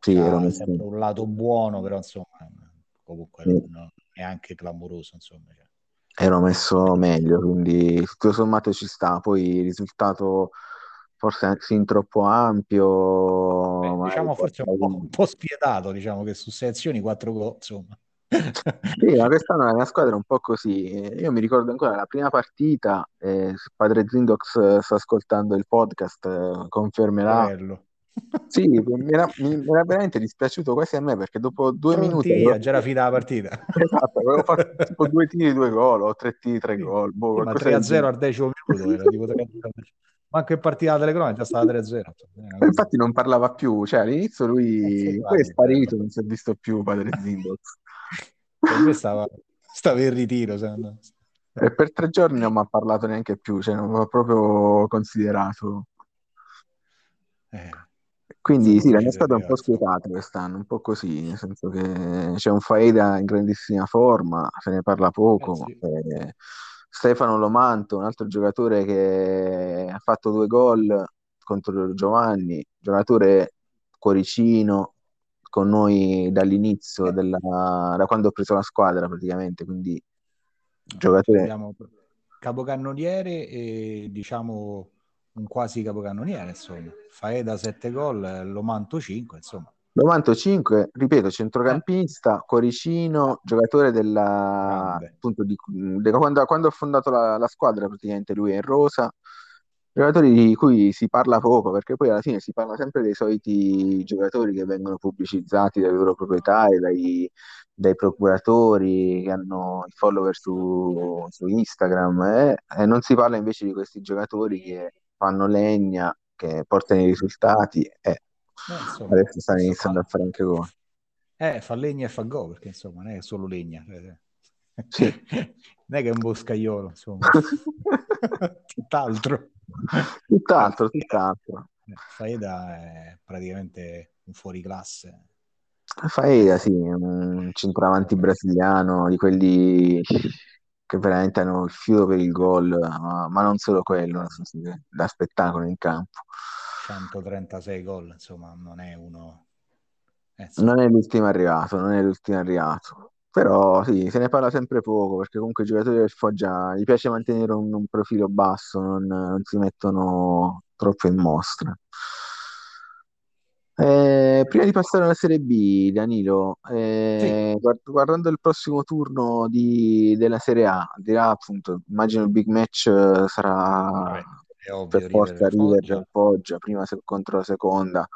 Sì, messo, sempre un lato buono, però insomma, comunque sì, non, non è anche clamoroso, insomma. cioè. Ero messo meglio, quindi tutto sommato ci sta. Poi il risultato forse fin troppo ampio, Beh, diciamo forse un po', un po' spietato, diciamo che su sei azioni quattro gol, insomma. Sì, ma quest'anno la mia squadra è un po' così. Io mi ricordo ancora la prima partita, eh, Padre Zindox sta ascoltando il podcast, eh, confermerà. Poverello. Sì, mi era, mi era veramente dispiaciuto quasi a me perché dopo due Pronti minuti avevo, già era finita la partita. esatto, avevo fatto tipo due tiri, due gol, o tre tiri, tre gol, boh, sì, ma qualcosa del 3-0 genere. al decimo minuto era tipo 3-0 Manco in partita della telecronaca già stava 3-0. È una E cosa- infatti non parlava più, cioè all'inizio lui poi è sparito, non si è visto più Padre Zindox. Stava, stava in ritiro. se no. E per tre giorni non mi ha parlato neanche più, cioè non ha proprio considerato. Eh, Quindi sì, secondo la me mia ci squadra è un po' spietata quest'anno, un po' così, nel senso che c'è un Faeda in grandissima forma, se ne parla Eh poco. sì, eh, Stefano Lomanto, un altro giocatore che ha fatto due gol contro Giovanni, giocatore cuoricino con noi dall'inizio, Eh, della- da quando ho preso la squadra praticamente, quindi giocatore abbiamo capocannoniere e diciamo un quasi capocannoniere, insomma. Faeda 7 gol, eh, Lomanto 5, insomma. 95, ripeto, Eh, centrocampista, cuoricino, giocatore della, appunto di, de- quando, quando ho fondato la, la squadra, praticamente lui è in rosa, giocatori di cui si parla poco, perché poi alla fine si parla sempre dei soliti giocatori che vengono pubblicizzati dai loro proprietari, dai, dai procuratori che hanno i follower su, su Instagram, eh, e non si parla invece di questi giocatori che fanno legna, che portano i risultati. e Beh, insomma, Adesso stanno iniziando a fa, fare anche gol. eh, fa legna e fa gol, perché insomma non è solo legna. cioè, Sì. Non è che è un boscaiolo, insomma. Tutt'altro. Tutt'altro, tutt'altro. eh, Faeda è praticamente un fuoriclasse. Faeda, sì, un centravanti brasiliano di quelli che veramente hanno il filo per il gol, ma, ma non solo quello, da spettacolo in campo. 136 gol, insomma, non è uno... eh, Non è l'ultimo arrivato, non è l'ultimo arrivato. Però sì, se ne parla sempre poco perché comunque i giocatori del Foggia gli piace mantenere un, un profilo basso, non, non si mettono troppo in mostra. Eh, prima di passare alla Serie B, Danilo, eh, guard- guardando il prossimo turno di- della Serie A, al di là appunto, immagino il big match eh, sarà vabbè, è per ovvio forza River River Foggia. Foggia, prima se- contro la seconda.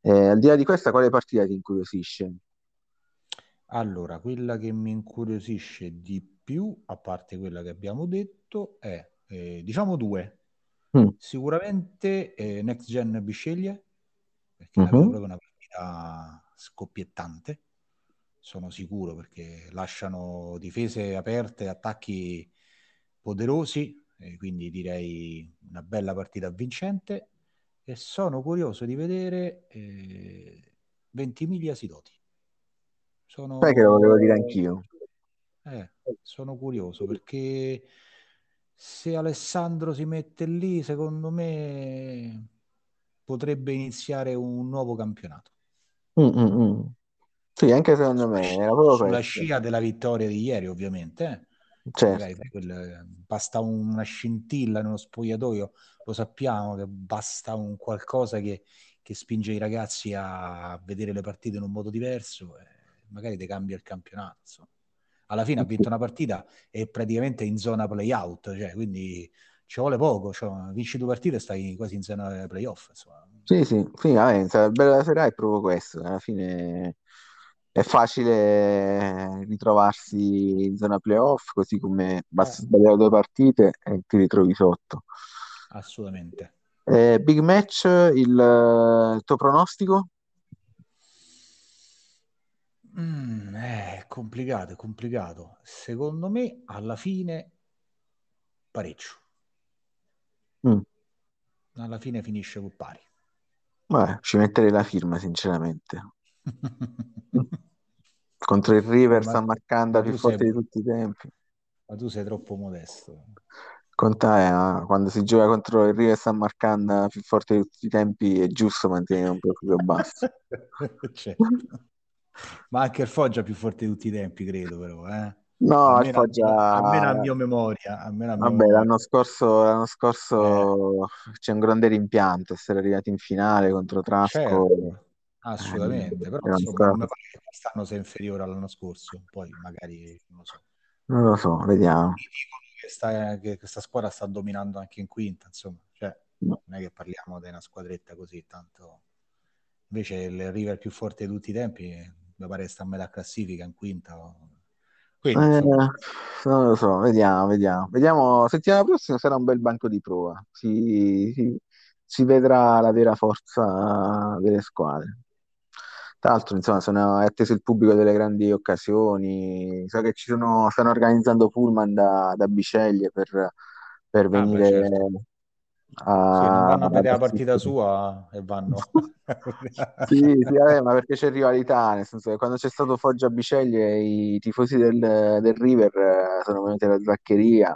Eh, al di là di questa, quale partita ti incuriosisce? Allora, quella che mi incuriosisce di più, a parte quella che abbiamo detto, è, eh, diciamo due. Mm, Sicuramente eh, Next Gen Bisceglie, perché mhm. proprio una partita scoppiettante, sono sicuro, perché lasciano difese aperte, attacchi poderosi, e quindi direi una bella partita vincente. E sono curioso di vedere eh, Ventimiglia Sidoti. Sai che lo volevo dire Sono, anch'io. eh, sono curioso perché se Alessandro si mette lì, secondo me potrebbe iniziare un nuovo campionato. Mm, mm, mm. Sì, anche secondo me era proprio sulla questo. scia della vittoria di ieri, ovviamente. eh. Certo. Quel- basta una scintilla nello spogliatoio, lo sappiamo che basta un qualcosa che, che spinge i ragazzi a vedere le partite in un modo diverso e magari ti cambia il campionato. insomma. Alla fine ha vinto una partita e praticamente in zona play-out, cioè, quindi ci vuole poco, cioè, vinci due partite e stai quasi in zona play-off. Insomma. Sì, sì, sì, vabbè, la bella Serie A è proprio questo. Alla fine è facile ritrovarsi in zona playoff, così come basta Eh, sbagliare due partite e ti ritrovi sotto. assolutamente. Eh, big match, il, il tuo pronostico? Mm, eh, è complicato, è complicato. Secondo me, alla fine, pareggio. Mm, Alla fine finisce con pari. vabbè, ci metterei la firma, sinceramente. Contro il River Ma, sta marcando ma più tu sei, forte di tutti i tempi. ma tu sei troppo modesto. Conta, eh, quando si gioca contro il River San Marcan più forte di tutti i tempi, è giusto mantenere un profilo basso. certo. Ma anche il Foggia più forte di tutti i tempi, credo, però. Eh? No, almeno, Foggia... almeno a mia memoria. A mia Vabbè, memoria. l'anno scorso, l'anno scorso c'è un grande rimpianto essere arrivati in finale contro Trasco. Certo, assolutamente, Eh, però insomma non mi pare che quest'anno sia inferiore all'anno scorso, poi magari non lo so. Non lo so, vediamo. Che, sta- che questa squadra sta dominando anche in quinta, insomma, cioè, non è che parliamo di una squadretta così, tanto invece il River più forte di tutti i tempi eh, mi pare che sta a metà classifica in quinta. Quindi, Eh, insomma, non lo so, vediamo, vediamo. Vediamo, settimana prossima sarà un bel banco di prova. Si, si- si vedrà la vera forza delle squadre. Tra l'altro, insomma, sono è atteso il pubblico delle grandi occasioni. So che ci sono, stanno organizzando pullman da, da Biceglie per, per Ah, beh, venire certo. A, Sì, non vanno a ad vedere la partita sua e vanno... Sì, sì, vabbè, ma perché c'è rivalità, nel senso che quando c'è stato Foggia Biceglie i tifosi del, del River eh, sono venuti alla Zaccheria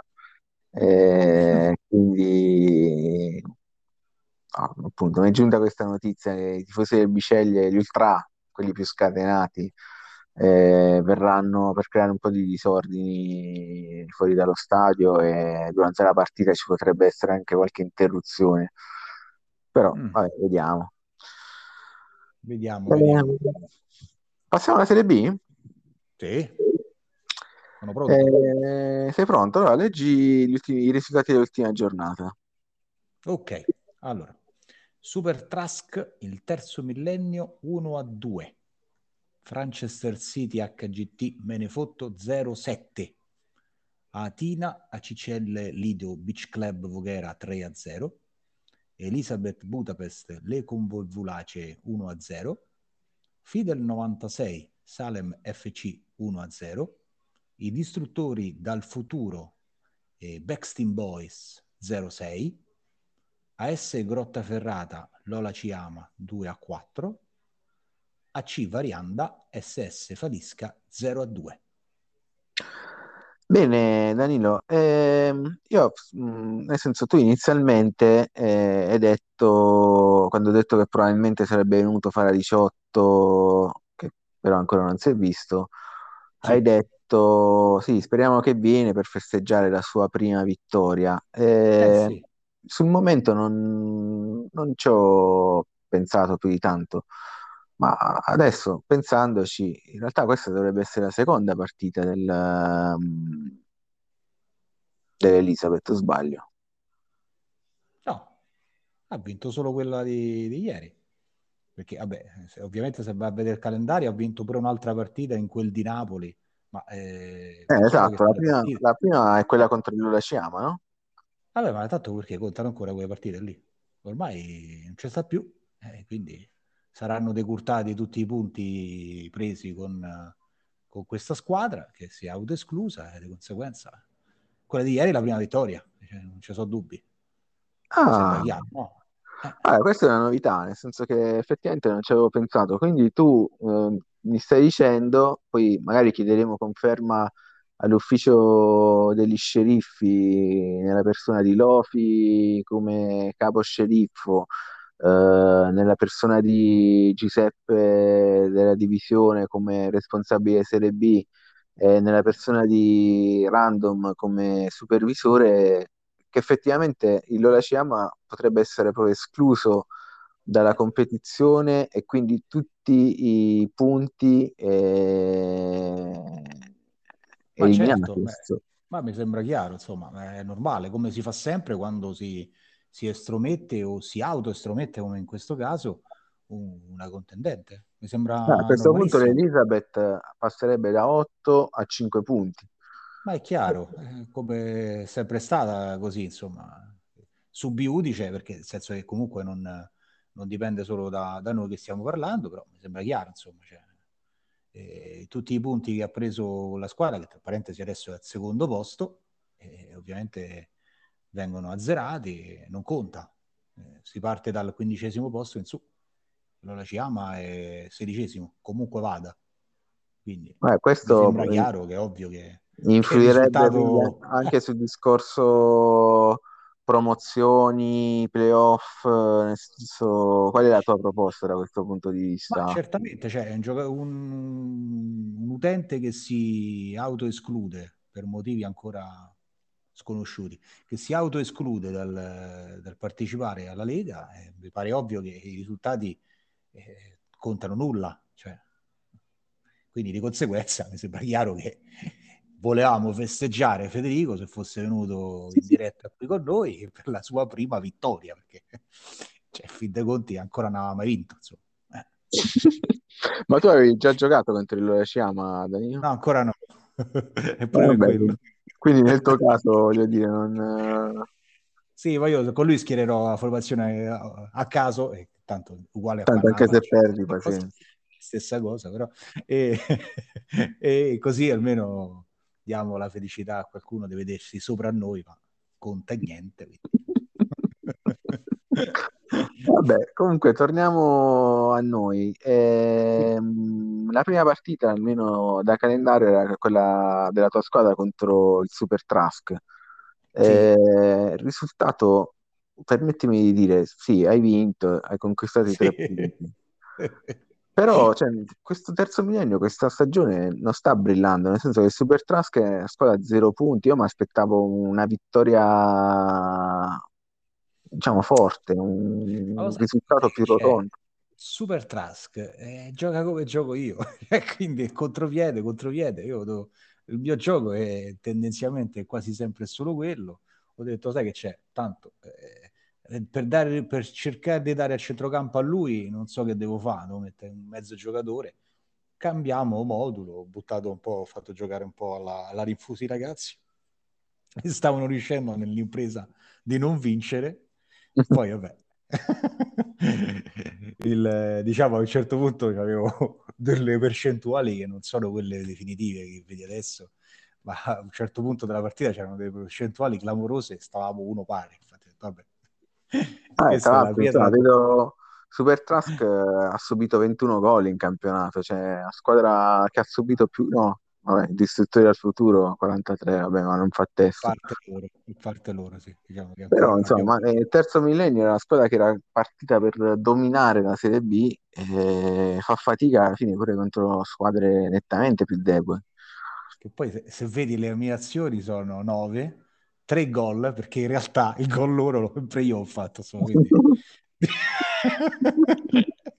e quindi no, appunto mi è giunta questa notizia che i tifosi del Biceglie, gli ultra, quelli più scatenati, eh, verranno per creare un po' di disordini fuori dallo stadio e durante la partita ci potrebbe essere anche qualche interruzione. Però, Mm. vabbè, vediamo. Vediamo, vediamo. Eh, passiamo alla Serie B? Sì, sono pronto. Eh, sei pronto? Allora, leggi gli ultimi- i risultati dell'ultima giornata. Ok, allora, Super Trask, il terzo millennio 1 a 2. Manchester City HGT Menefotto 0-7. Atina ACCL Lido Beach Club Voghera 3 a 0. Elisabeth Budapest Le Convolvulace 1 a 0. Fidel 96 Salem FC 1 a 0. I distruttori dal futuro e Backstein Boys 06. AS Grottaferrata Lola Ciama 2 a 4. AC Varianda SS Fadisca 0 a 2. Bene, Danilo, ehm, io, mh, nel senso, tu inizialmente eh, hai detto, quando ho detto che probabilmente sarebbe venuto fare a 18, che però ancora non si è visto, hai Sì. detto, sì, speriamo che viene per festeggiare la sua prima vittoria. Eh Eh, sì, sul momento non, non ci ho pensato più di tanto, ma adesso pensandoci, in realtà questa dovrebbe essere la seconda partita del, um, sbaglio? no, ha vinto solo quella di, di ieri. Perché, vabbè, se- ovviamente se vai a vedere il calendario ha vinto pure un'altra partita in quel di Napoli, ma eh, Eh, che esatto, la prima, la prima è quella contro il Lula Ciama, no? Vabbè, ma tanto perché contano ancora quelle partite lì? Ormai non c'è sta più, eh, quindi saranno decurtati tutti i punti presi con, con questa squadra che si è autoesclusa e di conseguenza quella di ieri è la prima vittoria, cioè, non ci sono dubbi. Ah, chiaro, no? Eh, Allora, questa è una novità, nel senso che effettivamente non ci avevo pensato. Quindi tu eh, mi stai dicendo, poi magari chiederemo conferma all'ufficio degli sceriffi nella persona di Lofi come capo sceriffo, eh, nella persona di Giuseppe della divisione come responsabile Serie B e nella persona di Random come supervisore che effettivamente il Lola Ciama potrebbe essere proprio escluso dalla competizione e quindi tutti i punti eh, ma certo, beh, ma mi sembra chiaro, insomma, è normale, come si fa sempre quando si, si estromette o si autoestromette, come in questo caso, un- una contendente. Mi sembra Ah, a questo punto l'Elizabeth passerebbe da 8 a 5 punti. Ma è chiaro, eh, come è sempre stata così, insomma, subiudice, perché nel senso che comunque non, non dipende solo da, da noi che stiamo parlando, però mi sembra chiaro, insomma, cioè, eh, tutti i punti che ha preso la squadra, che tra parentesi adesso è al secondo posto, eh, ovviamente vengono azzerati, non conta. Eh, si parte dal quindicesimo posto in su. Allora Ciama è sedicesimo, comunque vada. Quindi Eh, mi questo sembra chiaro che è ovvio che Influirebbe risultato- anche sul discorso promozioni, playoff, nel senso, qual è la tua proposta da questo punto di vista? Ma certamente c'è un, gioca- un- un utente che si autoesclude per motivi ancora sconosciuti, che si autoesclude dal, dal partecipare alla Lega, eh, mi pare ovvio che i risultati eh, contano nulla. Cioè. Quindi di conseguenza mi sembra chiaro che volevamo festeggiare Federico se fosse venuto in diretta qui con noi per la sua prima vittoria, perché cioè, fin dei conti ancora non aveva mai vinto. Insomma. Eh. Ma tu avevi già giocato contro il Loresciama, Danilo? No, ancora no. Eppure Eh, quello. Quindi nel tuo caso, voglio dire, non... Sì, ma io con lui schiererò la formazione a, a caso, e tanto uguale a Tanto quando anche se perdi, pazienza. stessa cosa, però. E, e così almeno diamo la felicità a qualcuno di vedersi sopra noi, ma conta niente. Vabbè, comunque torniamo a noi. Ehm, la prima partita, almeno da calendario, era quella della tua squadra contro il Super Trask. Eh, il risultato, permettimi di dire, sì, hai vinto, hai conquistato i tre Sì. punti. Però, cioè, questo terzo millennio, questa stagione non sta brillando, nel senso che il Super Trask è una squadra a zero punti. Io mi aspettavo una vittoria, diciamo, forte, un sai, risultato più rotondo. Super Trask eh, gioca come gioco io, e quindi contropiede, contropiede. Io do- il mio gioco è tendenzialmente quasi sempre solo quello. Ho detto, sai che c'è? Tanto eh, per, dare, per cercare di dare a centrocampo a lui, non so che devo fare, devo mettere un mezzo giocatore. Cambiamo modulo, ho buttato un po', ho fatto giocare un po' alla, alla rinfusi i ragazzi stavano riuscendo nell'impresa di non vincere. Poi vabbè, il, diciamo a un certo punto avevo delle percentuali che non sono quelle definitive che vedi adesso, ma a un certo punto della partita c'erano delle percentuali clamorose e stavamo uno pari. Infatti, vabbè. Ah, Questa tra la l'altro, pietra. insomma, vedo Super Trask eh, ha subito 21 gol in campionato, cioè la squadra che ha subito più, no, vabbè, distruttori al futuro 43, vabbè, ma non fa testo. parte loro, parte loro, sì. Diciamo che Però, insomma, abbiamo... il terzo millennio era una squadra che era partita per dominare la Serie B e fa fatica alla fine pure contro squadre nettamente più deboli. Che poi se, se vedi le mie azioni sono 9, 3 gol, perché in realtà il gol loro l'ho sempre io ho fatto. insomma, quindi...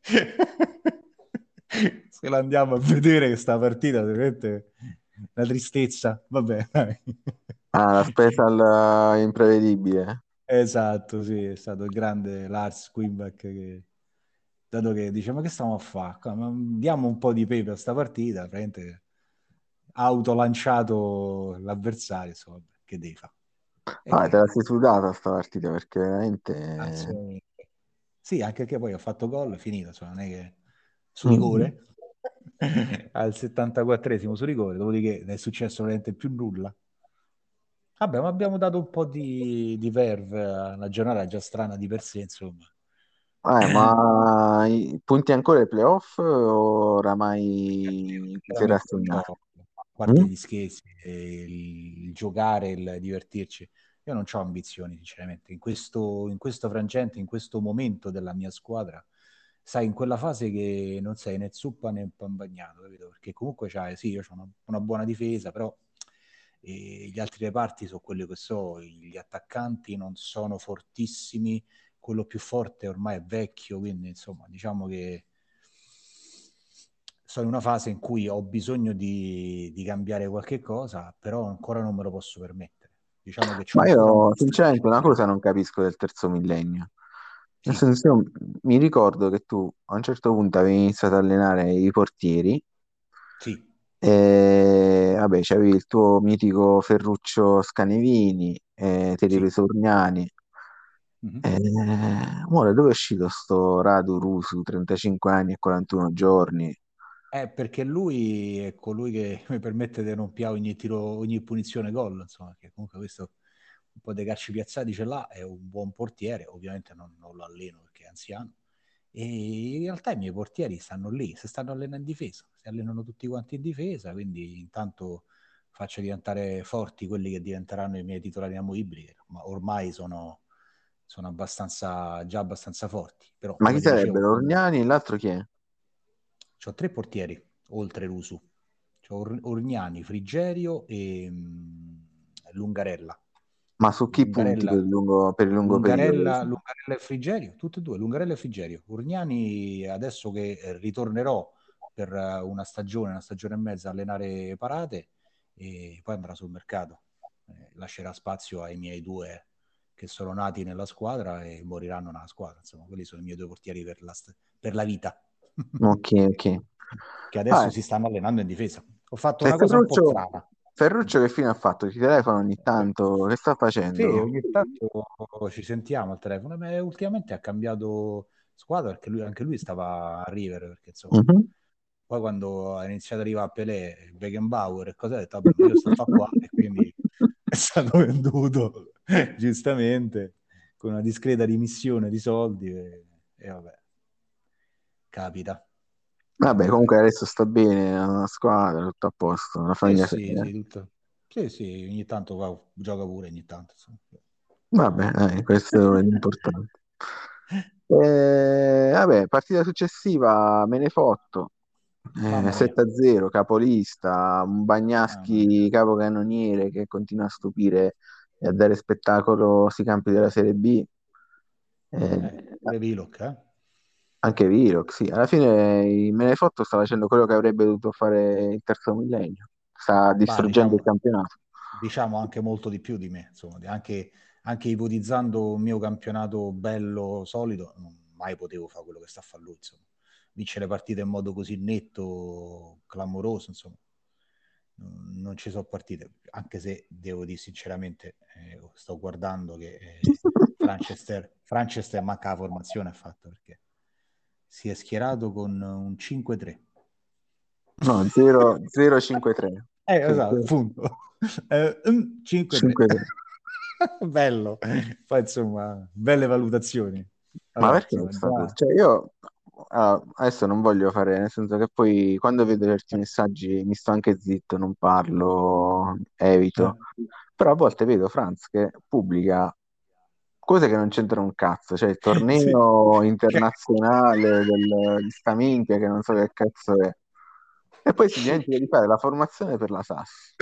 se la andiamo a vedere questa partita, veramente una tristezza. Vabbè, dai. Ah, la special eh, imprevedibile. Esatto, sì, è stato il grande Lars Quimback che, dato che dice, ma che stiamo a fare? Diamo un po' di pepe a sta partita, praticamente autolanciato l'avversario, insomma, che devi fare? Ah, te che- la sei sudata sta partita perché veramente... Assolutamente. Sì, anche perché poi ho fatto gol, è finito, insomma, non è che su Mm. rigore, al 74esimo su rigore, dopodiché non è successo veramente più nulla. Vabbè, ma abbiamo dato un po' di, di verve alla giornata già strana di per sé, insomma. Eh, ma i- punti ancora ai playoff o oramai un rassegnato? po', a parte Mm? gli scherzi, il, il giocare, il divertirci, io non ho ambizioni, sinceramente. In questo, in questo frangente, in questo momento della mia squadra, sai, in quella fase che non sei né zuppa né pan bagnato, capito? Perché comunque c'hai, sì, io ho una, una buona difesa, però eh, gli altri reparti sono quelli che so, gli attaccanti non sono fortissimi, quello più forte ormai è vecchio, quindi insomma, diciamo che sono in una fase in cui ho bisogno di, di cambiare qualche cosa, però ancora non me lo posso permettere. Diciamo che Ma io sinceramente una cosa non capisco del terzo millennio. Nel senso, io mi ricordo che tu a un certo punto avevi iniziato a allenare i portieri sì, e vabbè, c'avevi il tuo mitico Ferruccio Scanevini, e ti eri sì. preso Urgnani. Mhm. E... Ora, dove è uscito sto Radu Rusu, 35 anni e 41 giorni? Eh, perché lui è colui che mi permette di non piare ogni tiro, ogni punizione gol, insomma, che comunque questo po' dei calci piazzati ce l'ha, è un buon portiere, ovviamente non, non lo alleno perché è anziano, e in realtà i miei portieri stanno lì, si stanno allenando in difesa, si allenano tutti quanti in difesa, quindi intanto faccia diventare forti quelli che diventeranno i miei titolari inamovibili, ma ormai sono, sono abbastanza, già abbastanza forti. Però, ma chi sarebbero? Orgnani e l'altro chi è? Ho tre portieri, oltre Rusu. C'ho Or- Orgnani, Frigerio e mh, mm, Lungarella. Ma su chi punti per il lungo, per il lungo Lungarella, periodo? Lungarella e Frigerio, tutte e due, Lungarella e Frigerio. Urgnani, adesso che ritornerò per eh, una stagione, una stagione e mezza a allenare parate, e poi andrà sul mercato. Eh, lascerà spazio ai miei due che sono nati nella squadra e moriranno nella squadra. Insomma, quelli sono i miei due portieri per la, per la vita. Ok, ok. che adesso ah, si stanno allenando in difesa. Ho fatto una cosa un po' strana. Ferruccio che fine ha fatto? Ci telefono ogni tanto? Che sta facendo? Sì, ogni tanto ci sentiamo al telefono, ma ultimamente ha cambiato squadra perché lui, anche lui stava a River, perché insomma... Uh-huh. Poi quando ha iniziato ad arrivare a Pelé, Beckenbauer e cose, ha detto, vabbè, io sto qua e quindi è stato venduto, giustamente, con una discreta dimissione di soldi e, e vabbè, capita. Vabbè, comunque adesso sta bene la squadra, tutto a posto, la famiglia sì, sì, sì, tutto... sì, sì, ogni tanto va, gioca pure, ogni tanto. Insomma. Vabbè, eh, questo è l'importante. Eh, vabbè, partita successiva, Menefotto, eh, 7-0, capolista, un Bagnaschi ah, capocannoniere che continua a stupire e a dare spettacolo sui campi della Serie B. Eh, eh, Viloc, eh? Anche Virox, sì. Alla fine il Menefotto sta facendo quello che avrebbe dovuto fare il terzo millennio. Sta distruggendo diciamo, il campionato. Diciamo anche molto di più di me, insomma, anche, anche ipotizzando un mio campionato bello, solido, non mai potevo fare quello che sta a fare lui, insomma. Vincere partite in modo così netto, clamoroso, insomma. Non ci sono partite, anche se devo dire sinceramente, eh, sto guardando che eh, Franchester, Franchester manca la formazione ha fatto perché si è schierato con un 5-3. No, 0-5-3. Eh, esatto, appunto. Eh, 5-3. Bello. Poi insomma, belle valutazioni. Allora, Ma perché insomma, già... cioè, io uh, adesso non voglio fare, nel senso che poi quando vedo certi messaggi mi sto anche zitto, non parlo, evito. Eh. Però a volte vedo Franz che pubblica cose che non c'entrano un cazzo, cioè il torneo sì. internazionale del, di sta minchia che non so che cazzo è. E poi si dimentica di fare la formazione per la SAS.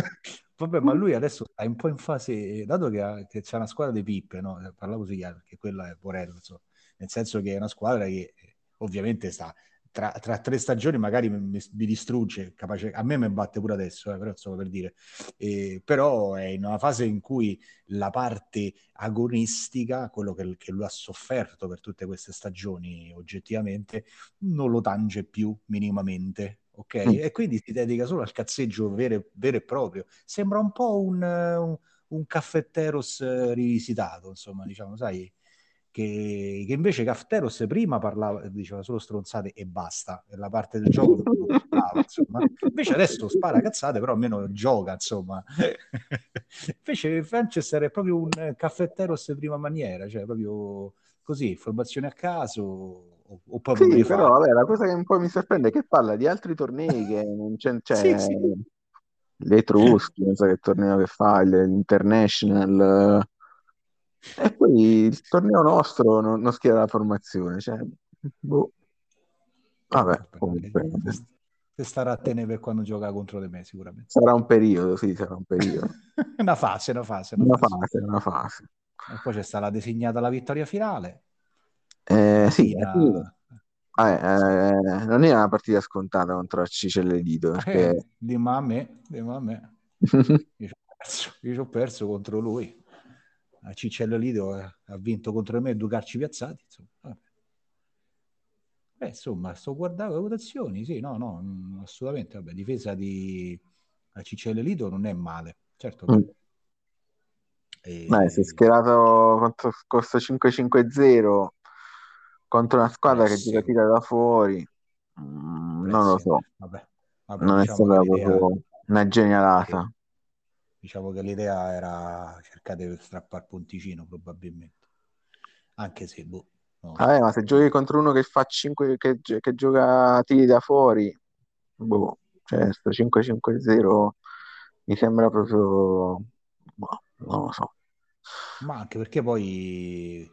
Vabbè, ma lui adesso è un po' in fase, dato che, ha, che c'è una squadra di pippe, no? parlavo così chiaro, perché quella è Borello, insomma. nel senso che è una squadra che ovviamente sta tra, tra, tre stagioni magari mi, mi, distrugge, capace, a me mi batte pure adesso, eh, però insomma per dire, eh, però è in una fase in cui la parte agonistica, quello che, che, lui ha sofferto per tutte queste stagioni oggettivamente, non lo tange più minimamente. Ok, mm. e quindi si dedica solo al cazzeggio vero, vero e proprio. Sembra un po' un, un, un caffetteros eh, rivisitato, insomma, diciamo, sai, che, che invece Cafteros prima parlava, diceva solo stronzate e basta, la parte del gioco parlava, insomma. invece adesso spara cazzate, però almeno gioca, insomma. invece Manchester è proprio un caffetteros prima maniera, cioè proprio così, formazione a caso, o, o sì, però vabbè, la cosa che un po' mi sorprende è che parla di altri tornei che non c'è, c'è sì, sì. l'Etruschi, non so che torneo che fa, l'International e poi il torneo nostro non, non schiera la formazione. Cioè, boh. Vabbè, comunque. Se starà a tenere per quando gioca contro di me, sicuramente. Sarà un periodo, sì, sarà un periodo. una fase, una fase. Una, una fase. fase, una fase. E poi c'è stata designata la vittoria finale. Eh, sì, Fina... Ah, eh, non era una partita scontata contro Cicelle Lido perché... Eh, di me, di me. io ci ho perso contro lui Ciccello Lido ha vinto contro me due calci piazzati. Insomma. Beh, insomma, sto guardando le votazioni, sì, no, no, mm, assolutamente, vabbè, difesa di Ciccello Lido non è male, certo. Mm. E... Beh, si è schierato contro questo 5-5-0 contro una squadra eh, che sì. tira da fuori, mm, non lo so. Vabbè, vabbè, non diciamo è stata proprio una genialata. Diciamo che l'idea era cercare di strappare Ponticino probabilmente. Anche se, boh. No. Ah, ma se giochi contro uno che fa 5, che, che gioca tiri da fuori, boh, certo, 5-5-0 mi sembra proprio, boh, non lo so. Ma anche perché poi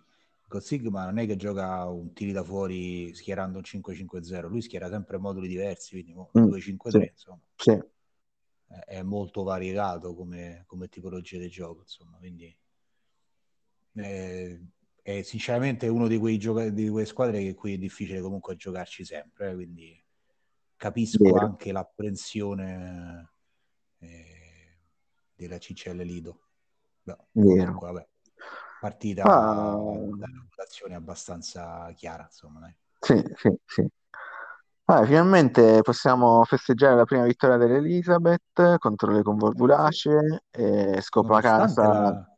con Sigma non è che gioca un tiri da fuori schierando un 5-5-0, lui schiera sempre moduli diversi, quindi mm, 2-5-3, sì, insomma. Sì. È molto variegato come, come tipologia di gioco, insomma, quindi è, è sinceramente uno di quei gioca- di quelle squadre che qui è difficile comunque giocarci sempre, eh, quindi capisco Vero. anche l'apprensione eh, della CCL Lido. Beh, comunque, vabbè, partita ah. da valutazione abbastanza chiara, insomma. Dai. Sì, sì, sì. Ah, finalmente possiamo festeggiare la prima vittoria dell'Elizabeth contro le convolvulacee e scopa casa. La...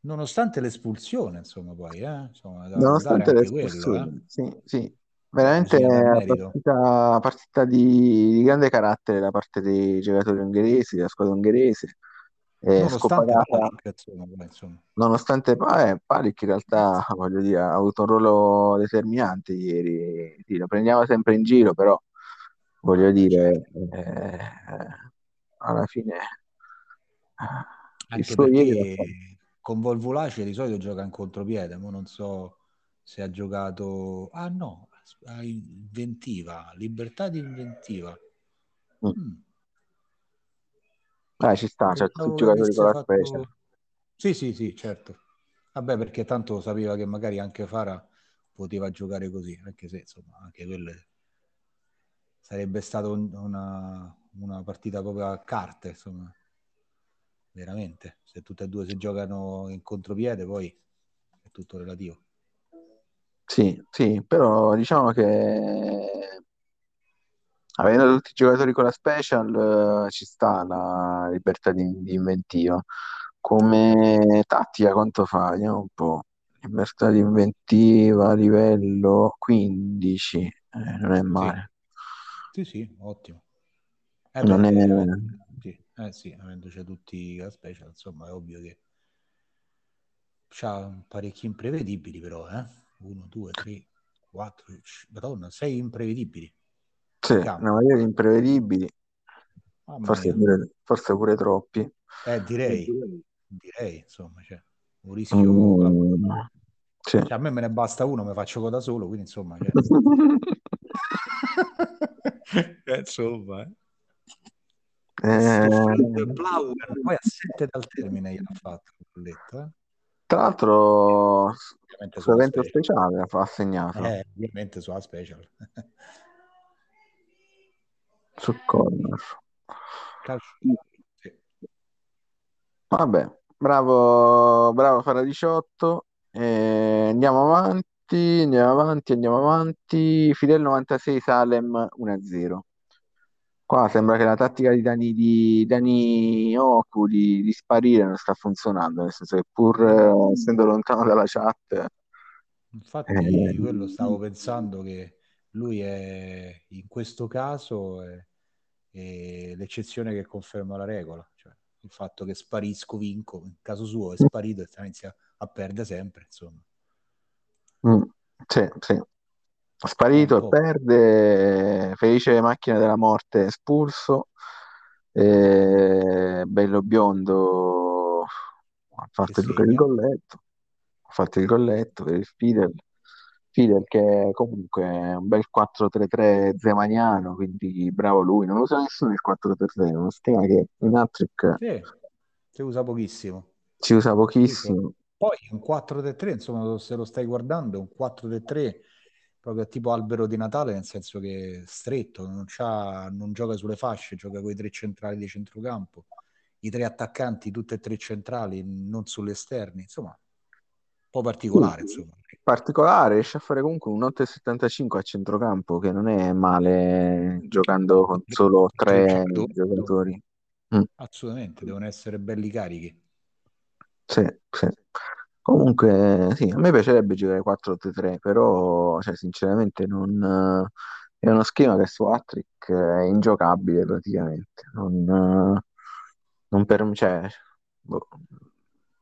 Nonostante l'espulsione, insomma, poi, eh? insomma, Nonostante l'espulsione, quello, eh? sì, sì. Veramente una partita, partita di, di, grande carattere da parte dei giocatori ungheresi, della squadra ungherese. Nonostante eh, Palic in realtà voglio dire, ha avuto un ruolo determinante ieri, sì, lo prendiamo sempre in giro, però voglio dire, eh, alla fine eh, anche perché ieri... con Volvulace di solito gioca in contropiede, ma non so se ha giocato ah no, inventiva, libertà di inventiva. Mm. Mm. Eh, ci sta, c'è tutti i giocatori con la fatto... special. Sì, sì, sì, certo. Vabbè, perché tanto sapeva che magari anche Fara poteva giocare così, anche se insomma anche quelle sarebbe stata una, una partita proprio a carte, insomma. Veramente, se tutte e due si giocano in contropiede, poi è tutto relativo. Sì, sì, però diciamo che avendo tutti i giocatori con la special eh, ci sta la libertà di, di inventiva. Come tattica quanto fa? Vediamo un po'. Libertà di inventiva, livello 15, eh, non è male. Sì, sì, sì ottimo. Eh non beh, è... Sì, eh sì, avendoci tutti la special, insomma, è ovvio che c'ha parecchi imprevedibili però, eh? 1, 2, 3, 4, madonna, 6 imprevedibili. Sì, una marea di imprevedibili. Forse pure, forse pure, troppi. Eh, direi, direi, insomma, cioè, un rischio... Mm, sì. cioè, a me me ne basta uno, mi faccio da solo, quindi insomma... Cioè... eh, insomma, eh. Eh... poi a 7 dal termine gliel'ha fatto, detto, eh. Tra l'altro, su evento speciale ha assegnato. Eh, ovviamente sulla special. Su corner. Vabbè, bravo, bravo Fara 18. Eh, andiamo avanti, andiamo avanti, andiamo avanti. Fidel 96 Salem 1-0. Qua sembra che la tattica di Dani, di Dani Oku di, di sparire non sta funzionando, nel senso che pur eh, essendo lontano dalla chat... Infatti, eh, quello stavo pensando che lui è in questo caso è, è l'eccezione che conferma la regola, cioè il fatto che sparisco vinco, in caso suo è sparito e inizia a perdere sempre, insomma. Mm, sì, sì. Sparito e perde, felice macchina della morte espulso, e bello biondo ha fatto il, il golletto, ha fatto il golletto per il Fidel, Fidel che comunque è un bel 4-3-3 zemaniano, quindi bravo lui, non usa nessuno il 4-3-3, è uno schema che in Attrick sì, si usa pochissimo. Si usa pochissimo. Poi un 4-3-3, insomma, se lo stai guardando, un 4-3-3 proprio tipo albero di Natale, nel senso che è stretto, non, non gioca sulle fasce, gioca con i tre centrali di centrocampo, i tre attaccanti, tutti e tre centrali, non sulle esterni, insomma, po' particolare. Insomma. Particolare, riesce a fare comunque un 8,75 a centrocampo, che non è male giocando con solo tre giocatori. Mm. Assolutamente, devono essere belli carichi. Sì, sì. Comunque, sì, a me piacerebbe giocare 4-3, però, cioè, sinceramente, non, è uno schema che su Attrick è ingiocabile praticamente. Non, non per cioè, boh.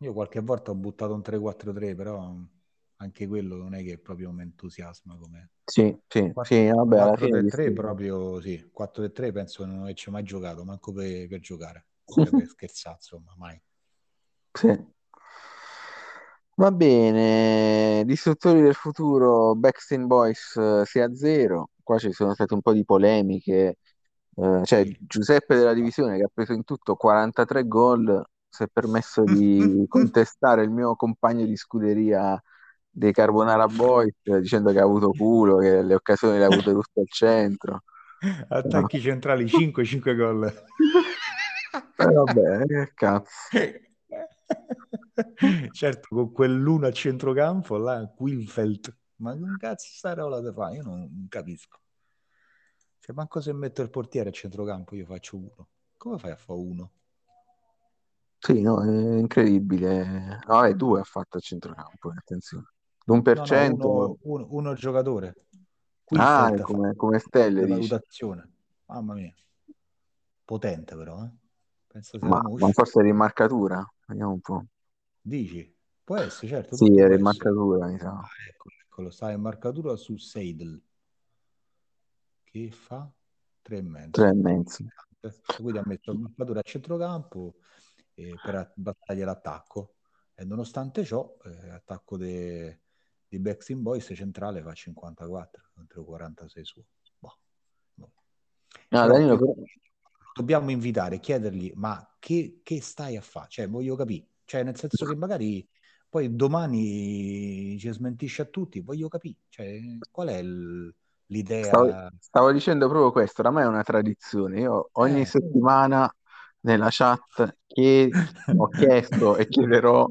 Io qualche volta ho buttato un 3-4-3, però anche quello non è che proprio mi entusiasma come... Sì, sì, 4, sì, vabbè, 4-3 proprio, sì, 4-3 penso non averci mai giocato, manco per, per giocare. per scherzare, insomma, mai. Sì. Va bene, Distruttori del futuro, Backstreet Boys eh, 6 a 0. Qua ci sono state un po' di polemiche. Eh, cioè. Giuseppe della Divisione, che ha preso in tutto 43 gol, si è permesso di contestare il mio compagno di scuderia dei Carbonara Boys, dicendo che ha avuto culo, che le occasioni le ha avute tutte al centro. Attacchi centrali 5-5 gol. Eh, vabbè, che cazzo. certo, con quell'uno a centrocampo, là, Quilfeld, ma che cazzo sta roba da fare? Io non, non capisco. Cioè, manco se metto il portiere a centrocampo io faccio uno. Come fai a fare uno? Sì, no, è incredibile. No, è due ha fatto a centrocampo, eh, attenzione. L'un per No, no, cento. uno, uno, uno giocatore. Ah, è ha come, come stelle, valutazione. Mamma mia. Potente però, eh. Pensa se Ma, ma forse era in marcatura? Vediamo un po'. Dici? Può essere, certo, Sì, era in essere. marcatura, mi sa. Ah, eccolo, eccolo, sta in marcatura su Seidel. Che fa? Tre e mezzo. Tre e mezzo. Quindi ha messo il marcatore a centrocampo eh, per battaglia l'attacco. E nonostante ciò, eh, attacco de- di Backstreet Boys centrale fa 54 contro 46 su. Boh. Boh. Però Danilo, però- dobbiamo invitare, chiedergli, ma che, che stai a fare? Cioè, voglio capire. Cioè, nel senso che magari poi domani ci smentisce a tutti, voglio capire. Cioè, qual è il- l'idea? stavo, stavo dicendo proprio questo, oramai è una tradizione. Io ogni Eh. settimana nella chat chie- ho chiesto e chiederò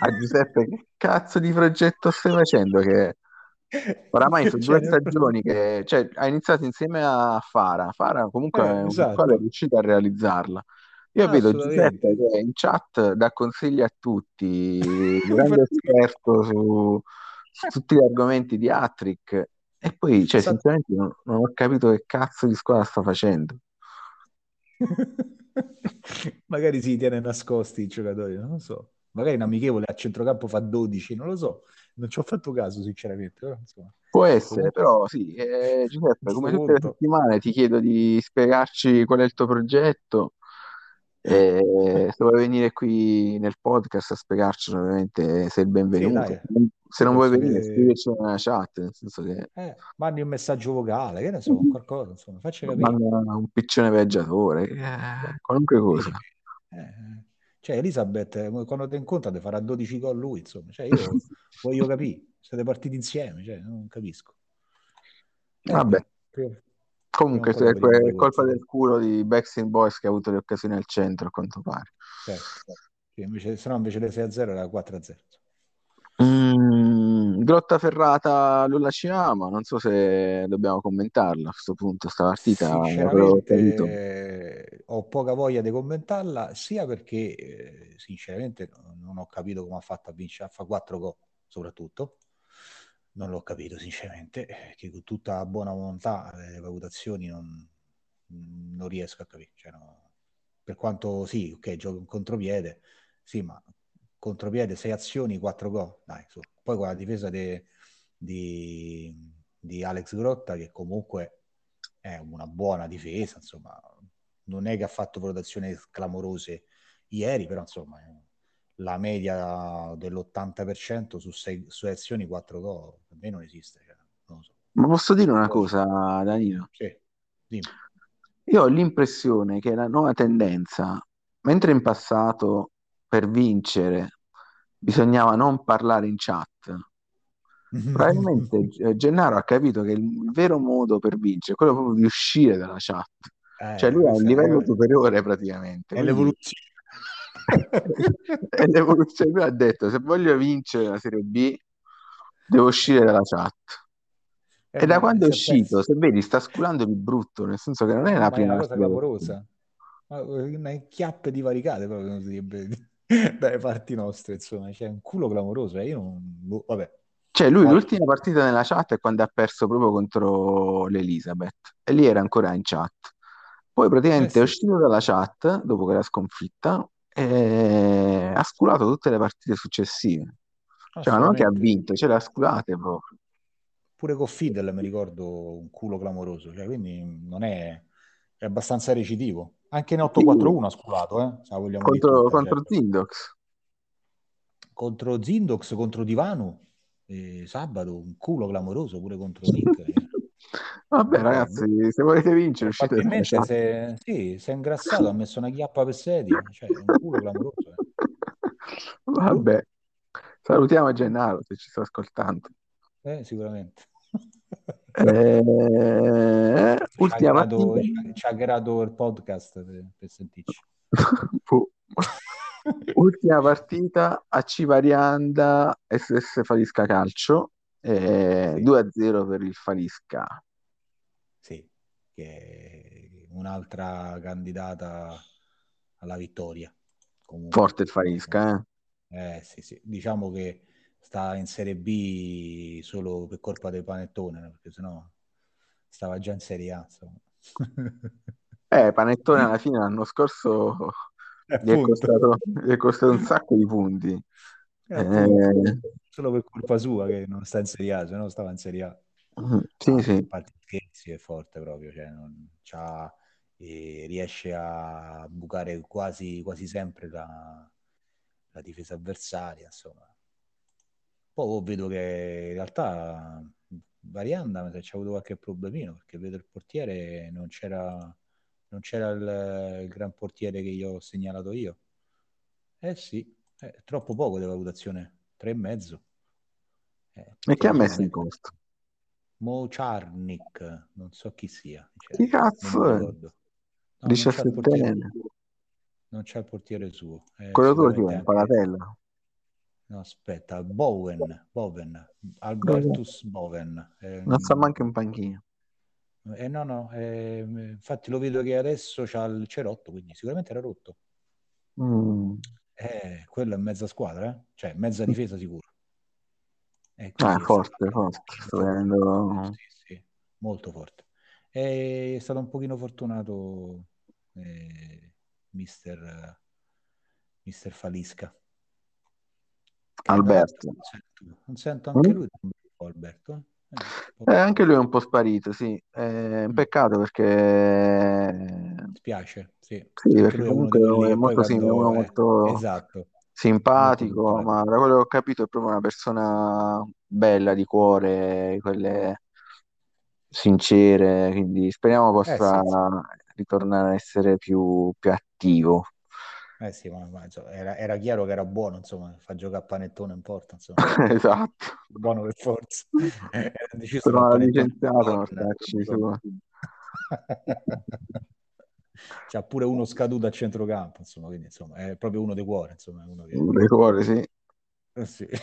a Giuseppe che cazzo di progetto stai facendo che oramai sono due stagioni che cioè, ha iniziato insieme a Fara. Fara comunque Eh, esatto. è riuscito a realizzarla. Io Ah, vedo. Giuseppe che in chat dà consigli a tutti, grande esperto su, su tutti gli argomenti di Attrick. E poi, cioè, Sa- sinceramente, non, non ho capito che cazzo di squadra sta facendo. Magari si tiene nascosti i giocatori, non lo so. Magari in amichevole a centrocampo fa 12, non lo so. Non ci ho fatto caso, sinceramente. Però, insomma, Può essere, Comunque- però sì, eh, Giuseppe, come tutte le settimane ti chiedo di spiegarci qual è il tuo progetto. E se vuoi venire qui nel podcast a spiegarcelo, ovviamente sei il benvenuto. Sì. Se non vuoi venire, scriverci nella chat, nel senso che eh, mandi un messaggio vocale, che ne so, qualcosa, insomma, faccia capire. manda un piccione viaggiatore, eh, qualunque cosa. Eh, cioè, Elisabeth, eh, quando ti incontra, ti farà 12 gol lui, insomma. Cioè, io voglio capire, siete partiti insieme, cioè, non capisco. Eh, Vabbè, prima- comunque è, colpa del culo di Backstreet Boys che ha avuto le occasioni al centro, a quanto pare. Certo. Sì, invece, se no invece le 6 a 0 era 4 a 0. Mm, Grottaferrata Lulla Ciama, non so se dobbiamo commentarla a questo punto, sta partita capito. Sinceramente ho poca voglia di commentarla, sia perché eh, sinceramente non ho capito come ha fatto a vincere, a fare 4 gol soprattutto. Non l'ho capito sinceramente, eh, che con tutta buona volontà le valutazioni non, non riesco a capire. Cioè, no, per quanto sì, ok, gioca un contropiede, sì, ma contropiede, 6 azioni, 4 gol, dai, su. Poi con la difesa de- di, di Alex Grotta che comunque è una buona difesa, insomma, non è che ha fatto valutazioni clamorose ieri, però insomma eh, la media dell'80% su 6 azioni 4 gol, per me non esiste, cioè, non so. Ma posso dire una cosa, Danilo? Sì, dimmi. Io ho l'impressione che la nuova tendenza, mentre in passato per vincere bisognava non parlare in chat, probabilmente eh, Gennaro ha capito che il vero modo per vincere è quello proprio di uscire dalla chat. Eh, Cioè lui ha un livello è- superiore praticamente. è quindi- l'evoluzione. È l'evoluzione. Lui ha detto: se voglio vincere la Serie B, devo uscire dalla chat. Eh, E da quando è uscito, pensi- se vedi, sta sculando di brutto, nel senso che non è la ma è prima una cosa che- clamorosa. Ma, eh, Una chiappe divaricate proprio come si direbbe dalle parti nostre, insomma, c'è un culo clamoroso. eh, Io non... boh, vabbè. Cioè, lui l'ultima partita nella chat è quando ha perso proprio contro l'Elizabeth e lì era ancora in chat. Poi praticamente Eh sì. è uscito dalla chat dopo quella sconfitta e ha sculato tutte le partite successive. Cioè, ma non che ha vinto, ce le ha sculate proprio. Pure con Fidel mi ricordo un culo clamoroso, cioè, quindi non è, è abbastanza recidivo. Anche in 8-4-1 ha sculato, eh? Se contro, tutta, contro certo. Zindox. Contro Zindox, contro Divano, eh, sabato, un culo clamoroso pure contro Nick. Vabbè, ragazzi, se volete vincere, uscite Probabilmente se, sì, si è ingrassato, ha messo una chiappa per sedia, cioè un culo clamoroso. Eh. Vabbè, salutiamo Gennaro se ci sta ascoltando. Eh, sicuramente. Eh, ci, ha creato, ci ha creato il podcast per, per sentirci. ultima partita a Civarianda SS Falisca Calcio eh, sì. 2-0 per il Falisca sì che è un'altra candidata alla vittoria Comunque, forte il Falisca eh? eh sì sì diciamo che sta in Serie B solo per colpa del panettone, perché sennò stava già in Serie A. eh, panettone alla fine l'anno scorso gli è, costato, gli è, costato, un sacco di punti. Eh, eh, solo per colpa sua che non sta in Serie A, se no stava in Serie A. Mm, sì, ah, sì. scherzi è forte proprio, cioè non, eh, riesce a bucare quasi, quasi sempre la, la difesa avversaria, insomma poi vedo che in realtà Varianda se c'è avuto qualche problemino perché vedo il portiere non c'era, non c'era il, il, gran portiere che io ho segnalato io. Eh sì, è troppo poco di valutazione, tre e mezzo. Eh, e chi ha messo in costo? Mocharnik, non so chi sia. Cioè, chi cazzo è? No, 17 non c'è il portiere suo. Eh, Quello tuo chi è? Palatella? No, aspetta, Bowen, Bowen Albertus Bowen. Eh, non sa manche un panchino. Eh, no, no, eh, infatti lo vedo che adesso c'ha il cerotto, quindi sicuramente era rotto. Mm. Eh, quello è mezza squadra, eh? cioè mezza difesa sicuro. Eh, ah, forte, forte. Sto vedendo... Sì, sì, molto forte. È stato un pochino fortunato eh, mister, mister Falisca. Alberto. Non sento, anche mm? lui Alberto. Eh, eh, anche lui è un po' sparito, sì. È un mm. peccato perché... Spiace, sì. Sì, perché comunque è molto, sì, uno molto esatto. Simpatico, ma da quello che ho capito è proprio una persona bella di cuore, quelle sincere, quindi speriamo possa eh, sì, sì. ritornare a essere più, più attivo. Eh sì, ma, ma insomma, era, era, chiaro che era buono, insomma, fa giocare a panettone in porta, insomma. esatto. Buono per forza. Era deciso Però licenziato, starci su. C'ha pure uno scaduto a centrocampo, insomma, quindi insomma, è proprio uno dei cuori, insomma. Uno, che... uno dei cuori, sì. Eh sì.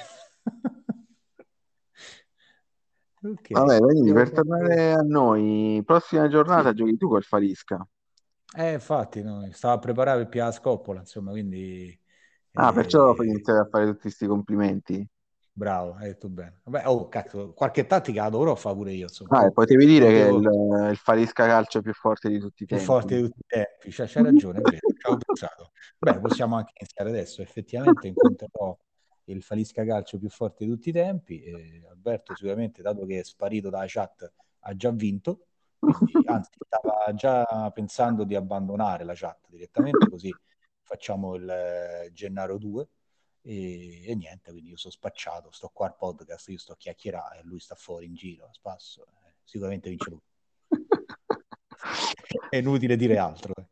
okay. Vabbè, quindi per tornare a noi, prossima giornata giochi tu col Falisca. Eh, infatti, no, stava a preparare per la scoppola, insomma, quindi... Ah, eh, perciò poi iniziare a fare tutti questi complimenti. Bravo, hai detto bene. Vabbè, oh, cazzo, qualche tattica la dovrò fare pure io, insomma. Ah, potevi dire che il, il Falisca calcio più forte di tutti i tempi. Più forte di tutti i tempi, cioè, c'hai ragione, è vero, pensato. Beh, possiamo anche iniziare adesso, effettivamente incontrerò il Falisca calcio più forte di tutti i tempi. E Alberto sicuramente, dato che è sparito dalla chat, ha già vinto quindi, anzi, stava già pensando di abbandonare la chat direttamente, così facciamo il eh, Gennaro 2 e, e, niente, quindi io sono spacciato, sto qua al podcast, io sto a chiacchierare e lui sta fuori in giro, a spasso, eh, sicuramente vince lui. È inutile dire altro. Eh.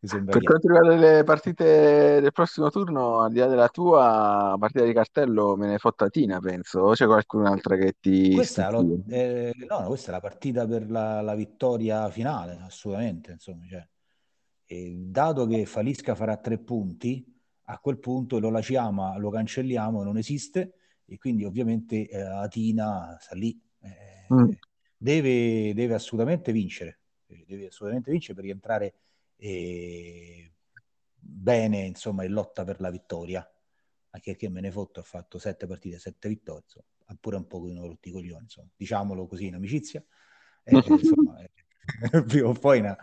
Per quanto riguarda le partite del prossimo turno, al di là della tua partita di cartello, me ne fottatina, penso. O c'è qualcun'altra che ti. Questa lo, eh, no, no, questa è la partita per la, la vittoria finale, assolutamente. Insomma, cioè, dato che Falisca farà tre punti, a quel punto lo lasciamo, lo cancelliamo, non esiste, e quindi ovviamente eh, Atina sta lì. Eh, mm. deve, deve assolutamente vincere, deve assolutamente vincere per rientrare e bene insomma in lotta per la vittoria anche che me ne fotto ha fatto sette partite sette vittorie insomma, ha pure un po' rotti i coglioni insomma. diciamolo così in amicizia e, insomma eh, prima o poi una,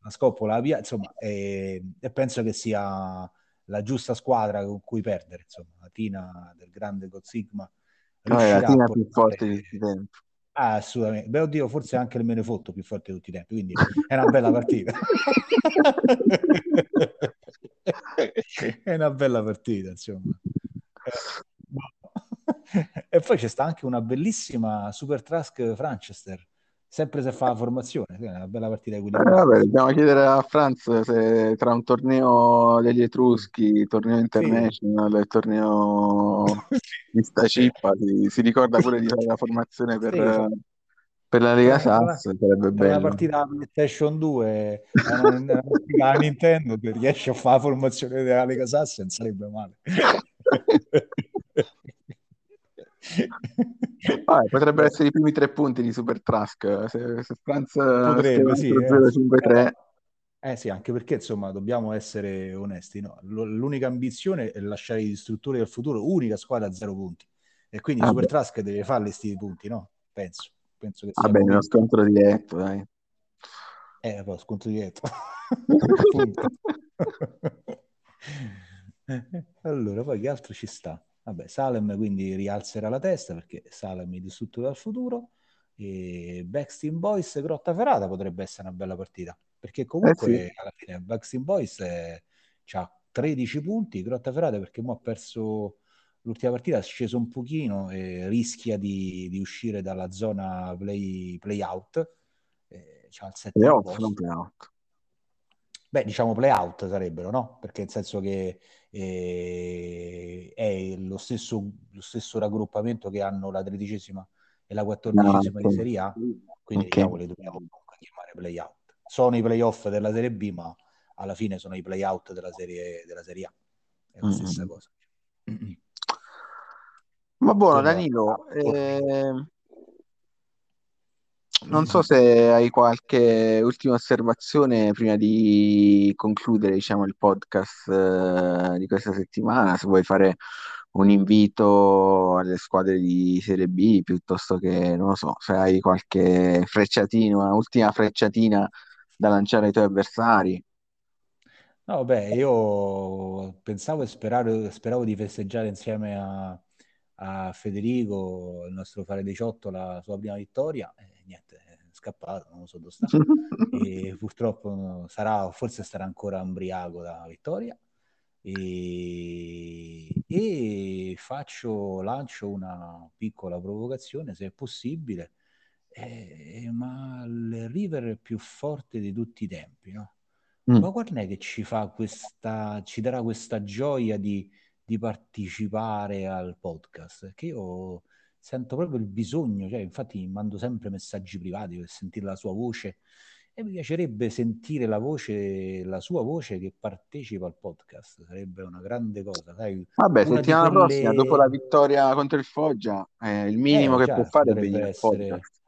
una scoppola via insomma e, penso che sia la giusta squadra con cui perdere insomma la Tina del grande God Sigma no, è la Tina più forte di tutti i tempi Ah, assolutamente. Beh, oddio, forse anche il Menefotto più forte di tutti i tempi, quindi è una bella partita. è una bella partita, insomma. e poi c'è sta anche una bellissima Super Trask Franchester sempre se fa la formazione, è una bella partita di eh, dobbiamo chiedere a Franz se tra un torneo degli Etruschi, torneo international sì. e torneo di sta cippa si, si, ricorda pure di fare la formazione per, sì. per la Lega Sass, sarebbe bello. Una partita PlayStation 2 a Nintendo che riesce a fare la formazione della Lega Sass non sarebbe male. Ah, potrebbero essere i primi tre punti di Super Trask se, se Franz potrebbe, sì, 0, eh. eh sì, anche perché insomma dobbiamo essere onesti, no? l'unica ambizione è lasciare i distruttori del futuro, unica squadra a zero punti e quindi ah, Super beh. Trask deve farli questi punti, no? Penso, penso che sia Vabbè, uno scontro diretto, dai. Eh, poi scontro diretto. allora, poi che altro ci sta? Vabbè, Salem quindi rialzerà la testa perché Salem è distrutto dal futuro. E Backstream Boys Grotta Ferrata potrebbe essere una bella partita perché comunque eh sì. alla fine Backstream Boys ha 13 punti, Grotta Ferrata perché mo ha perso l'ultima partita, è sceso un pochino e rischia di, di uscire dalla zona play, play out. Eh, c'ha il 7 play out, non play out. Beh, diciamo play out sarebbero, no? Perché nel senso che eh, è lo stesso, lo stesso, raggruppamento che hanno la tredicesima e la quattordicesima no, di Serie A, quindi okay. diciamo le dobbiamo chiamare play out. Sono i playoff della Serie B, ma alla fine sono i play out della Serie, della serie A. È la mm-hmm. stessa cosa. Ma buono, Danilo. Eh, non so se hai qualche ultima osservazione prima di concludere, diciamo, il podcast eh, di questa settimana, se vuoi fare un invito alle squadre di Serie B, piuttosto che, non lo so, se hai qualche frecciatina, un'ultima frecciatina da lanciare ai tuoi avversari. No, beh, io pensavo e speravo, speravo di festeggiare insieme a, a Federico, il nostro fare 18, la sua prima vittoria. Eh, niente, è scappato, non so dove sta. e purtroppo sarà, forse starà ancora ambriaco da vittoria. E, e faccio, lancio una piccola provocazione, se è possibile. Eh, ma il River più forte di tutti i tempi, no? Mm. Ma guarda che ci fa questa, ci darà questa gioia di, di partecipare al podcast, che io sento proprio il bisogno, cioè, infatti mando sempre messaggi privati per sentire la sua voce e mi piacerebbe sentire la voce, la sua voce che partecipa al podcast, sarebbe una grande cosa. Sai? Vabbè, settimana quelle... prossima, dopo la vittoria contro il Foggia, eh, il minimo eh, che può fare è venire essere... podcast.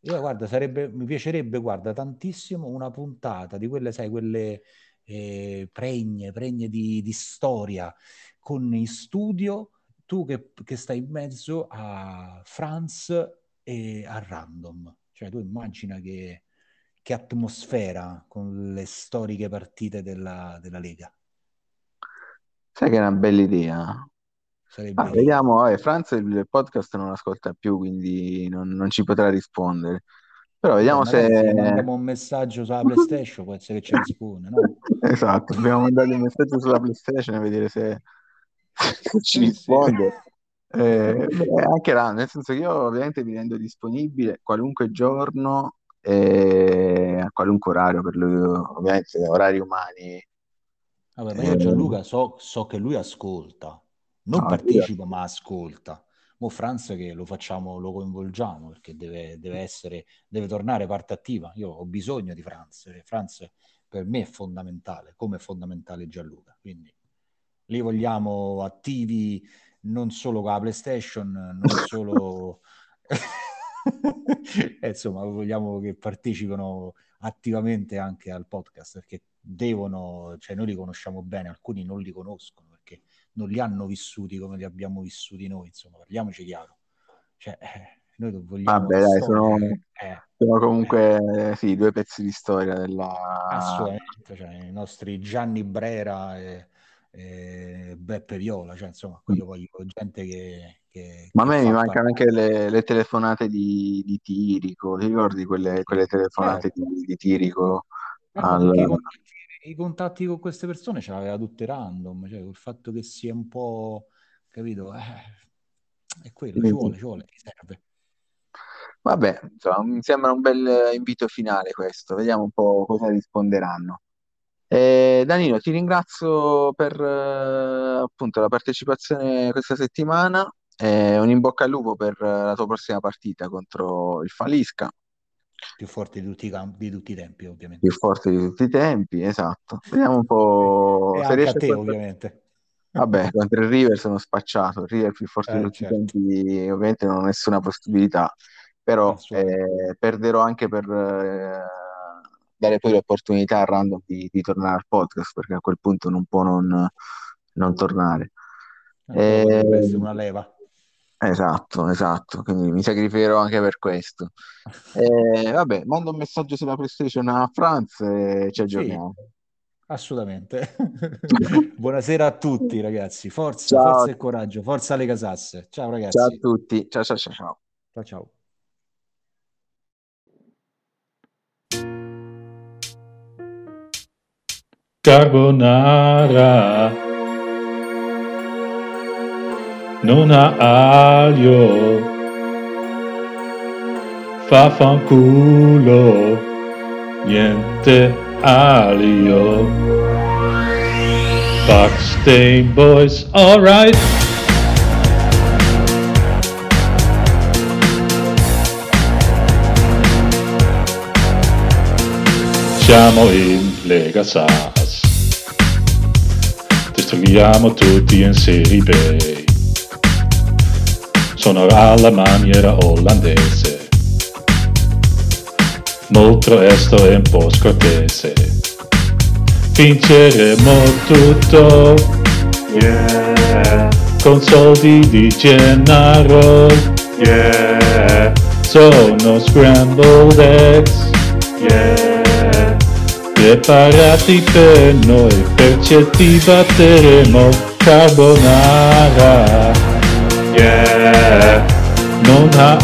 Io guarda, sarebbe, mi piacerebbe, guarda, tantissimo una puntata di quelle, sai, quelle eh, pregne, pregne di, di storia, con in studio tu che, che, stai in mezzo a Franz e a Random. Cioè tu immagina che, che atmosfera con le storiche partite della, della Lega. Sai che è una bella idea. Ah, vediamo, eh, Franz il podcast non ascolta più, quindi non, non ci potrà rispondere. Però vediamo Beh, se... se mandiamo un messaggio sulla PlayStation, può essere che ci risponde, no? esatto, dobbiamo mandare un messaggio sulla PlayStation e vedere se, ci risponde. Eh, beh, anche là, nel senso che io ovviamente mi rendo disponibile qualunque giorno e a qualunque orario per lui, ovviamente orari umani. Vabbè, ma io eh, Gianluca so, so che lui ascolta, non no, partecipa, io... ma ascolta. Mo Franz che lo facciamo, lo coinvolgiamo perché deve, deve, essere, deve tornare parte attiva. Io ho bisogno di Franz. Franz per me è fondamentale, come è fondamentale Gianluca. Quindi li vogliamo attivi non solo con la PlayStation, non solo... eh, insomma, vogliamo che partecipino attivamente anche al podcast perché devono, cioè noi li conosciamo bene, alcuni non li conoscono perché non li hanno vissuti come li abbiamo vissuti noi, insomma, parliamoci chiaro. Cioè, eh, noi vogliamo... Vabbè, dai, sono, eh, sono comunque eh. sì, due pezzi di storia della... Assolutamente, cioè, i nostri Gianni Brera e eh, Beppe Viola, cioè insomma, io voglio gente che... che Ma a me mi mancano anche le, le telefonate di, di Tirico, ti ricordi quelle, quelle telefonate Certo. di, di Tirico Eh, al... i contatti, i contatti con queste persone ce l'aveva tutte random, cioè il fatto che sia un po', capito? Eh, è quello, ci vuole, ci vuole, ti serve. Vabbè, insomma, mi sembra un bel invito finale questo, vediamo un po' cosa risponderanno. Eh, Danilo, ti ringrazio per eh, appunto la partecipazione questa settimana. E un in bocca al lupo per eh, la tua prossima partita contro il Falisca, Più forte di tutti i campi, di tutti i tempi, più ovviamente. forte di tutti i tempi, esatto. Vediamo un po' E se riesci a te, portare... ovviamente. Vabbè, contro il River sono spacciato, il River più forte di Eh, tutti i certo, tempi, ovviamente non ho nessuna possibilità, però eh, perderò anche per eh, dare poi l'opportunità a Random di, di tornare al podcast, perché a quel punto non può non, non tornare. Eh, potrebbe essere una leva. esatto, esatto, quindi mi sacrificherò anche per questo. Eh, vabbè, mando un messaggio sulla PlayStation a Franz e ci Sì, aggiorniamo. assolutamente. Buonasera a tutti, ragazzi. Forza, Ciao, forza e coraggio. Forza alle casasse. Ciao, ciao a ragazzi. tutti, ciao ciao ciao ciao. Ciao, ciao. Carbonara non ha aglio, fanculo, niente alio. Backstain boys, alright. Siamo in Lega Sass. Distruggiamo tutti in Serie B. Sono alla maniera olandese. Molto resto e un po' scortese. Vinceremo tutto. Yeah. Con soldi di Gennaro. Yeah. Sono scrambled eggs. Yeah. Preparati per noi, perché ti batteremo carbonara. Yeah, non ha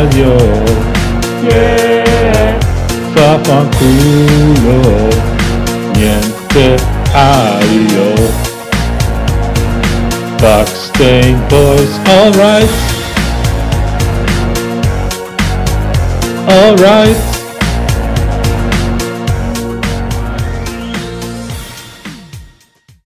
aglio. Yeah, fa fanculo, niente aglio. Backstain boys, alright. Alright.